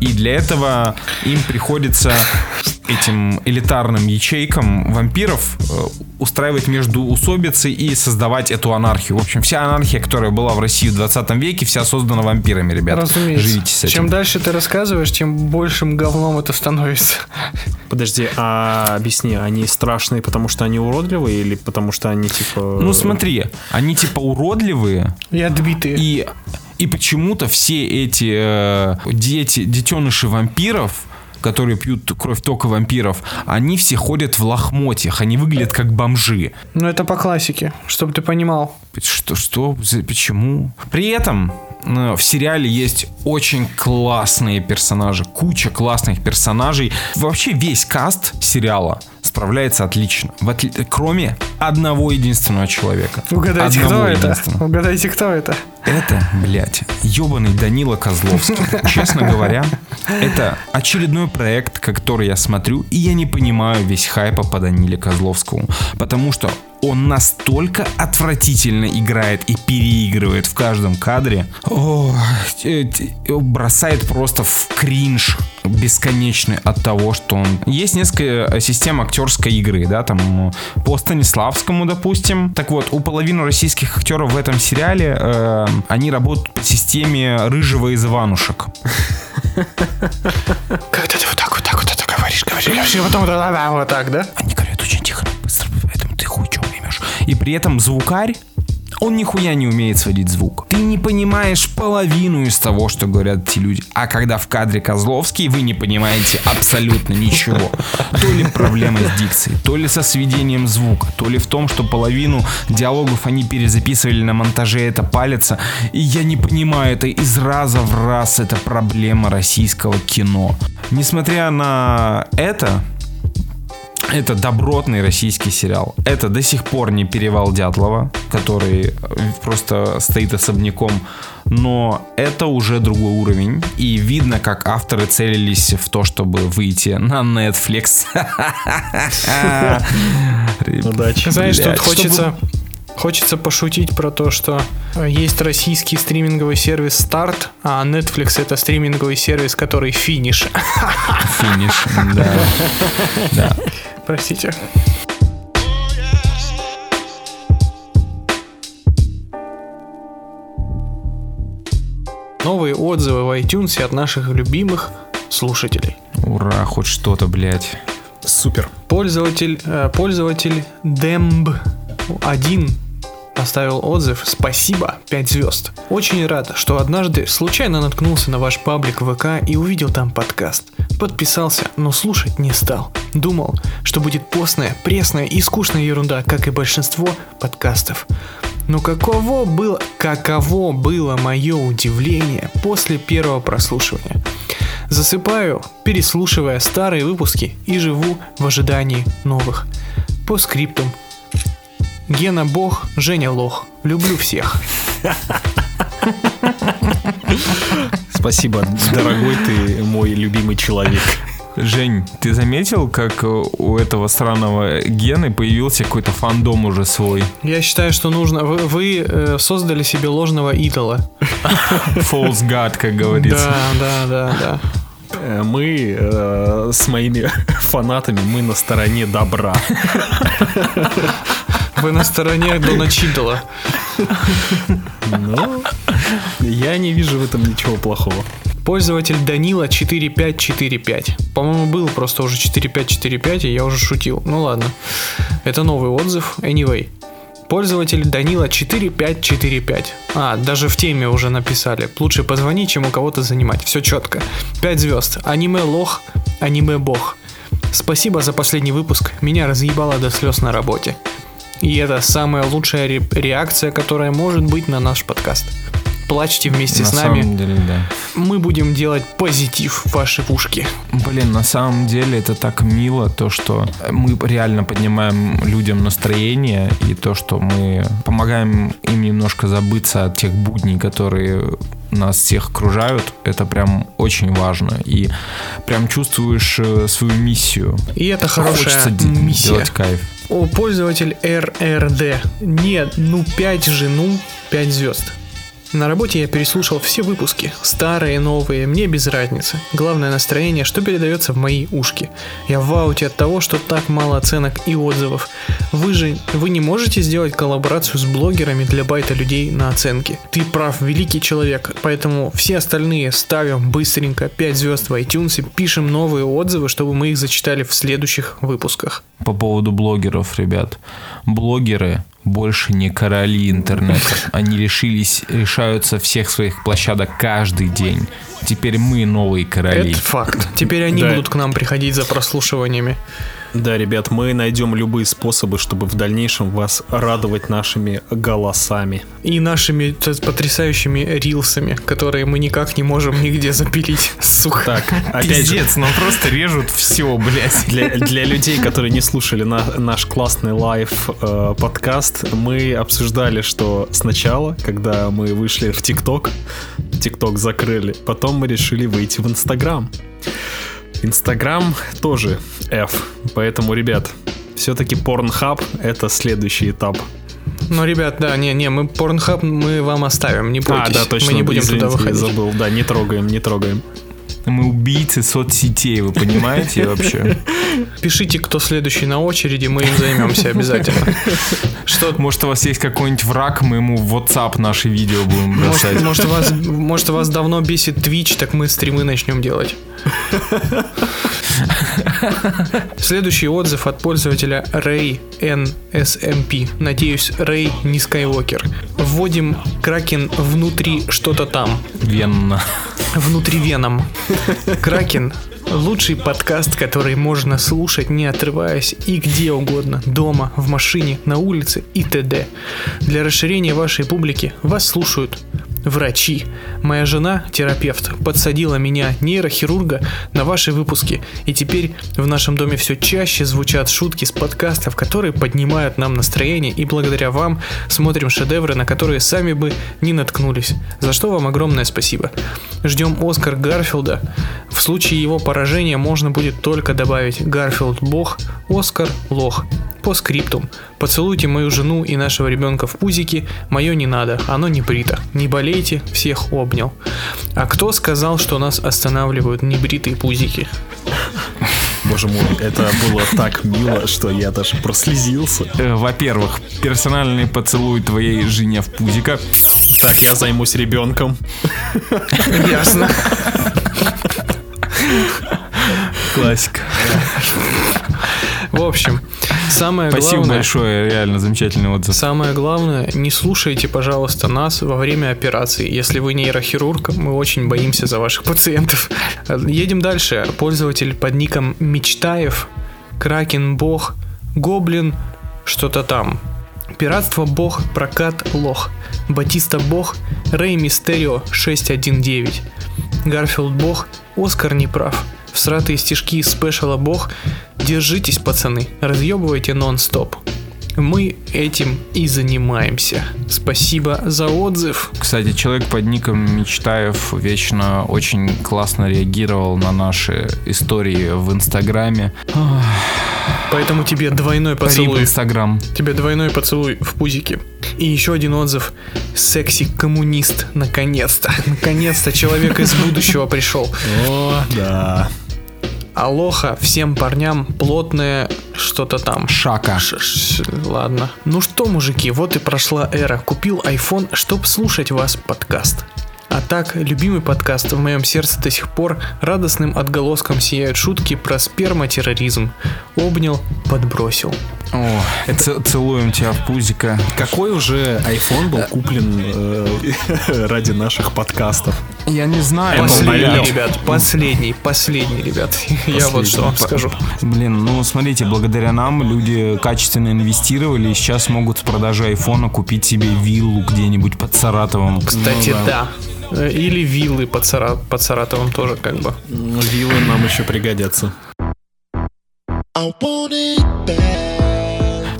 И для этого им приходится этим элитарным ячейкам вампиров э, устраивать между усобицы и создавать эту анархию. В общем, вся анархия, которая была в России в 20 веке, вся создана вампирами, ребята. Разумеется. Живите с этим. Чем дальше ты рассказываешь, тем большим говном это становится. Подожди, а объясни, они страшные, потому что они уродливые или потому что они типа... Ну смотри, они типа уродливые, И отбитые. И, и почему-то все эти э, дети, детеныши вампиров, которые пьют кровь тока вампиров, они все ходят в лохмотьях, они выглядят как бомжи. Ну это по классике, чтобы ты понимал. Что, что, почему? При этом э, в сериале есть очень классные персонажи, куча классных персонажей. Вообще весь каст сериала справляется отлично, в отли- кроме одного единственного человека. Угадайте, Одного кто это? Угадайте, кто это? Это, блядь, ебаный Данила Козловский. Честно говоря, это очередной проект, который я смотрю, и я не понимаю весь хайпа по Даниле Козловскому. Потому что он настолько отвратительно играет и переигрывает в каждом кадре. О, бросает просто в кринж бесконечный от того, что он... Есть несколько э, систем актерской игры, да, там э, по Станиславскому, допустим. Так вот, у половины российских актеров в этом сериале э, они работают по системе рыжего из Иванушек. Когда ты вот так, вот так, вот это говоришь, говоришь, говоришь, и потом вот, так, да? Они говорят очень тихо, быстро, поэтому ты хуй чё поймешь. И при этом звукарь, он нихуя не умеет сводить звук. Ты не понимаешь половину из того, что говорят эти люди. А когда в кадре Козловский, вы не понимаете абсолютно ничего. То ли проблема с дикцией, то ли со сведением звука, то ли в том, что половину диалогов они перезаписывали на монтаже, это палится. И я не понимаю, это из раза в раз это проблема российского кино. Несмотря на это, это добротный российский сериал. Это до сих пор не перевал Дятлова, который э, просто стоит особняком. Но это уже другой уровень. И видно, как авторы целились в то, чтобы выйти на Netflix. Удачи. Знаешь, Блядь, тут хочется... Хочется пошутить про то, что есть российский стриминговый сервис Старт, а Netflix это стриминговый сервис, который финиш. Финиш. Да. Да. Простите. Новые отзывы в iTunes от наших любимых слушателей. Ура, хоть что-то, блядь. Супер. Пользователь, э, пользователь Demb1 оставил отзыв «Спасибо, 5 звезд». Очень рад, что однажды случайно наткнулся на ваш паблик ВК и увидел там подкаст. Подписался, но слушать не стал. Думал, что будет постная, пресная и скучная ерунда, как и большинство подкастов. Но каково было, каково было мое удивление после первого прослушивания. Засыпаю, переслушивая старые выпуски и живу в ожидании новых. По скриптум. Гена бог, Женя лох. Люблю всех. Спасибо, дорогой ты мой любимый человек. Жень, ты заметил, как э, у этого странного Гены появился какой-то фандом уже свой? Я считаю, что нужно... Вы, вы, э, создали себе ложного идола. False God, как говорится. Да, да, да, да. Э, Мы э, с моими фанатами, мы на стороне добра. Вы на стороне Дона Чидола. Но я не вижу в этом ничего плохого. Пользователь Данила 4545. По-моему, был просто уже 4545, и я уже шутил. Ну ладно. Это новый отзыв. Anyway. Пользователь Данила 4545. А, даже в теме уже написали. Лучше позвони, чем у кого-то занимать. Все четко. 5 звезд. Аниме лох, аниме бог. Спасибо за последний выпуск. Меня разъебало до слез на работе. И это самая лучшая ре- реакция, которая может быть на наш подкаст. Плачьте вместе На с нами. самом деле, да. Мы будем делать позитив в ваши ушки. Блин, на самом деле это так мило, то, что мы реально поднимаем людям настроение, и то, что мы помогаем им немножко забыться от тех будней, которые нас всех окружают, это прям очень важно. И прям чувствуешь э, свою миссию. И это хорошая Хочется миссия. делать кайф. О, пользователь РРД. Нет, ну 5 же, ну 5 звезд. На работе я переслушал все выпуски, старые, новые, мне без разницы. Главное настроение, что передается в мои ушки. Я в ауте от того, что так мало оценок и отзывов. Вы же, вы не можете сделать коллаборацию с блогерами для байта людей на оценки. Ты прав, великий человек, поэтому все остальные ставим быстренько 5 звезд в iTunes и пишем новые отзывы, чтобы мы их зачитали в следующих выпусках. По поводу блогеров, ребят. Блогеры больше не короли интернета. Они лишились, лишаются всех своих площадок каждый день. Теперь мы новые короли. Это факт. Теперь они Да. будут к нам приходить за прослушиваниями. Да, ребят, мы найдем любые способы, чтобы в дальнейшем вас радовать нашими голосами. И нашими потрясающими рилсами, которые мы никак не можем нигде запилить. Сука. Так, опять же, Пиздец, нам просто режут все, блядь. для, для людей, которые не слушали на- наш классный live э, подкаст, мы обсуждали, что сначала, когда мы вышли в ТикТок, ТикТок закрыли, потом мы решили выйти в Инстаграм. Инстаграм тоже F, поэтому, ребят, все-таки Pornhub это следующий этап. Ну, ребят, да, не, не, мы Pornhub мы вам оставим, не бойтесь. а, да, точно, Мы не будем извините, туда выходить. забыл, да, не трогаем, не трогаем. Мы убийцы соцсетей, вы понимаете вообще? Пишите, кто следующий на очереди, мы им займемся обязательно. Что, Может, у вас есть какой-нибудь враг, мы ему в WhatsApp наши видео будем бросать. может, может, вас, может, вас давно бесит Twitch, так мы стримы начнем делать. Следующий отзыв от пользователя Ray NSMP. Надеюсь, Ray не Скайуокер. Вводим Кракен внутри что-то там. Венна. Внутри веном. Кракен Лучший подкаст, который можно слушать, не отрываясь и где угодно, дома, в машине, на улице и т.д. Для расширения вашей публики вас слушают врачи. Моя жена, терапевт, подсадила меня, нейрохирурга, на ваши выпуски. И теперь в нашем доме все чаще звучат шутки с подкастов, которые поднимают нам настроение, и благодаря вам смотрим шедевры, на которые сами бы не наткнулись. За что вам огромное спасибо. Ждем Оскар Гарфилда. В случае его поражения можно будет только добавить Гарфилд бог, Оскар лох. По скриптум. Поцелуйте мою жену и нашего ребенка в пузике, мое не надо, оно не брито. Не болейте, всех обнял. А кто сказал, что нас останавливают небритые пузики? Боже мой, это было так мило, что я даже прослезился. Э, Во-первых, персональный поцелуй твоей жене в пузико. Так, я займусь ребенком. Ясно. Классика. В общем, самое Спасибо главное... большое, реально замечательный отзыв. Самое главное, не слушайте, пожалуйста, нас во время операции. Если вы нейрохирург, мы очень боимся за ваших пациентов. Едем дальше. Пользователь под ником Мечтаев, Кракен Бог, Гоблин, что-то там. Пиратство Бог, Прокат Лох, Батиста Бог, Рэй Мистерио 619, Гарфилд Бог, Оскар не прав. Всратые стишки из спешала Бог. Держитесь, пацаны, разъебывайте нон-стоп. Мы этим и занимаемся. Спасибо за отзыв. Кстати, человек под ником Мечтаев вечно очень классно реагировал на наши истории в Инстаграме. Поэтому тебе двойной поцелуй. Инстаграм. Тебе двойной поцелуй в пузике. И еще один отзыв. Секси-коммунист. Наконец-то. Наконец-то человек из будущего пришел. О, да. Алоха всем парням плотное что-то там. Шака. Ш- ш- Ладно. Ну что, мужики, вот и прошла эра. Купил iPhone, чтоб слушать вас подкаст. А так, любимый подкаст в моем сердце до сих пор радостным отголоском сияют шутки про сперматерроризм. Обнял, подбросил. О, ц- целуем тебя в пузико. Какой уже iPhone был куплен э, ради наших подкастов? Я не знаю. Последний, ребят, последний, последний, ребят. Я вот что вам скажу. Блин, ну смотрите, благодаря нам люди качественно инвестировали и сейчас могут с продажи айфона купить себе виллу где-нибудь под Саратовом. Кстати, Ну да. Э, Или виллы под, Сара- под Саратовом тоже как бы. Ну, Виллы нам еще пригодятся.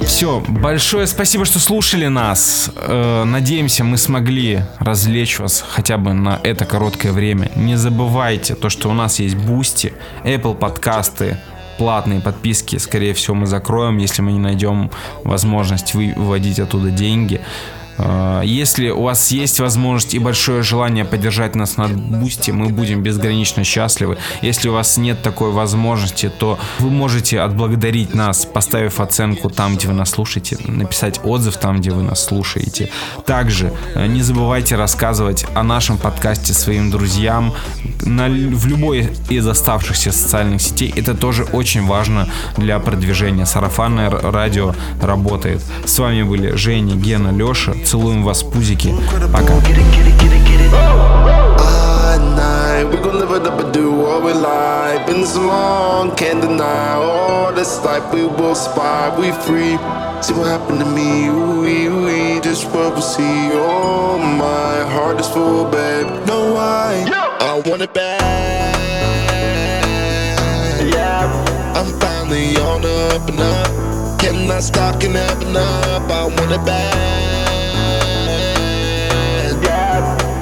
Все, большое спасибо, что слушали нас. Э, надеемся, мы смогли развлечь вас хотя бы на это короткое время. Не забывайте то, что у нас есть Boosty, Apple подкасты, платные подписки. Скорее всего, мы закроем, если мы не найдем возможность вы- выводить оттуда деньги. Э, Если у вас есть возможность и большое желание поддержать нас на Boosty, мы будем безгранично счастливы. Если у вас нет такой возможности, то вы можете отблагодарить нас, поставив оценку там, где вы нас слушаете, написать отзыв там, где вы нас слушаете. Также э, не забывайте рассказывать о нашем подкасте своим друзьям на, в любой из оставшихся социальных сетей. Это тоже очень важно для продвижения. Сарафанное радио работает. С вами были Женя, Гена, Леша. Целуем вас, пузики. Пока. At night, we gon' live it up and do what we like. Been so long, can't deny all this life we will survive. We free. See what happened to me? Ooh, ooh, just what we see. Oh, my heart is full, babe. No, I, I want it back. Yeah, I'm finally on the up and up. Cannot stop, can up and up. I want it back.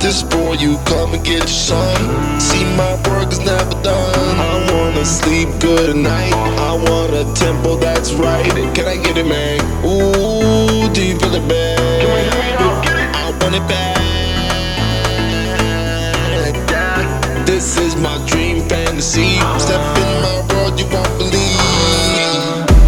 This boy, you come and get your son. See, my work is never done. I wanna sleep good at night. I want a tempo that's right. Can I get it, man? Ooh, do you feel it, man? I want it back. This is my dream fantasy. Step in my world, you won't believe.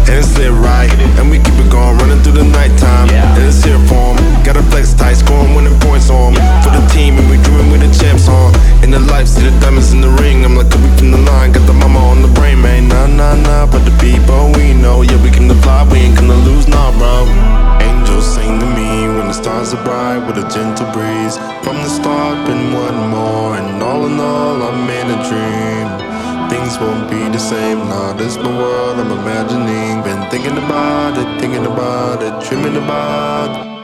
And it's lit right, and we keep it going, running through the nighttime. And it's here for 'em. Got a flex tight, scoring winning points on. For the team, and we dreaming with the champs on. In the life, see the diamonds in the ring. I'm like, we from the line, got the mama on the brain, man. Nah, nah, nah, but the people we know, yeah, we can fly, we ain't gonna lose, nah, bro. Angels sing to me when the stars are bright with a gentle breeze. From the start, been one more, and all in all, I'm in a dream. Things won't be the same, nah, this my world I'm imagining. Been thinking about it, thinking about it, dreaming about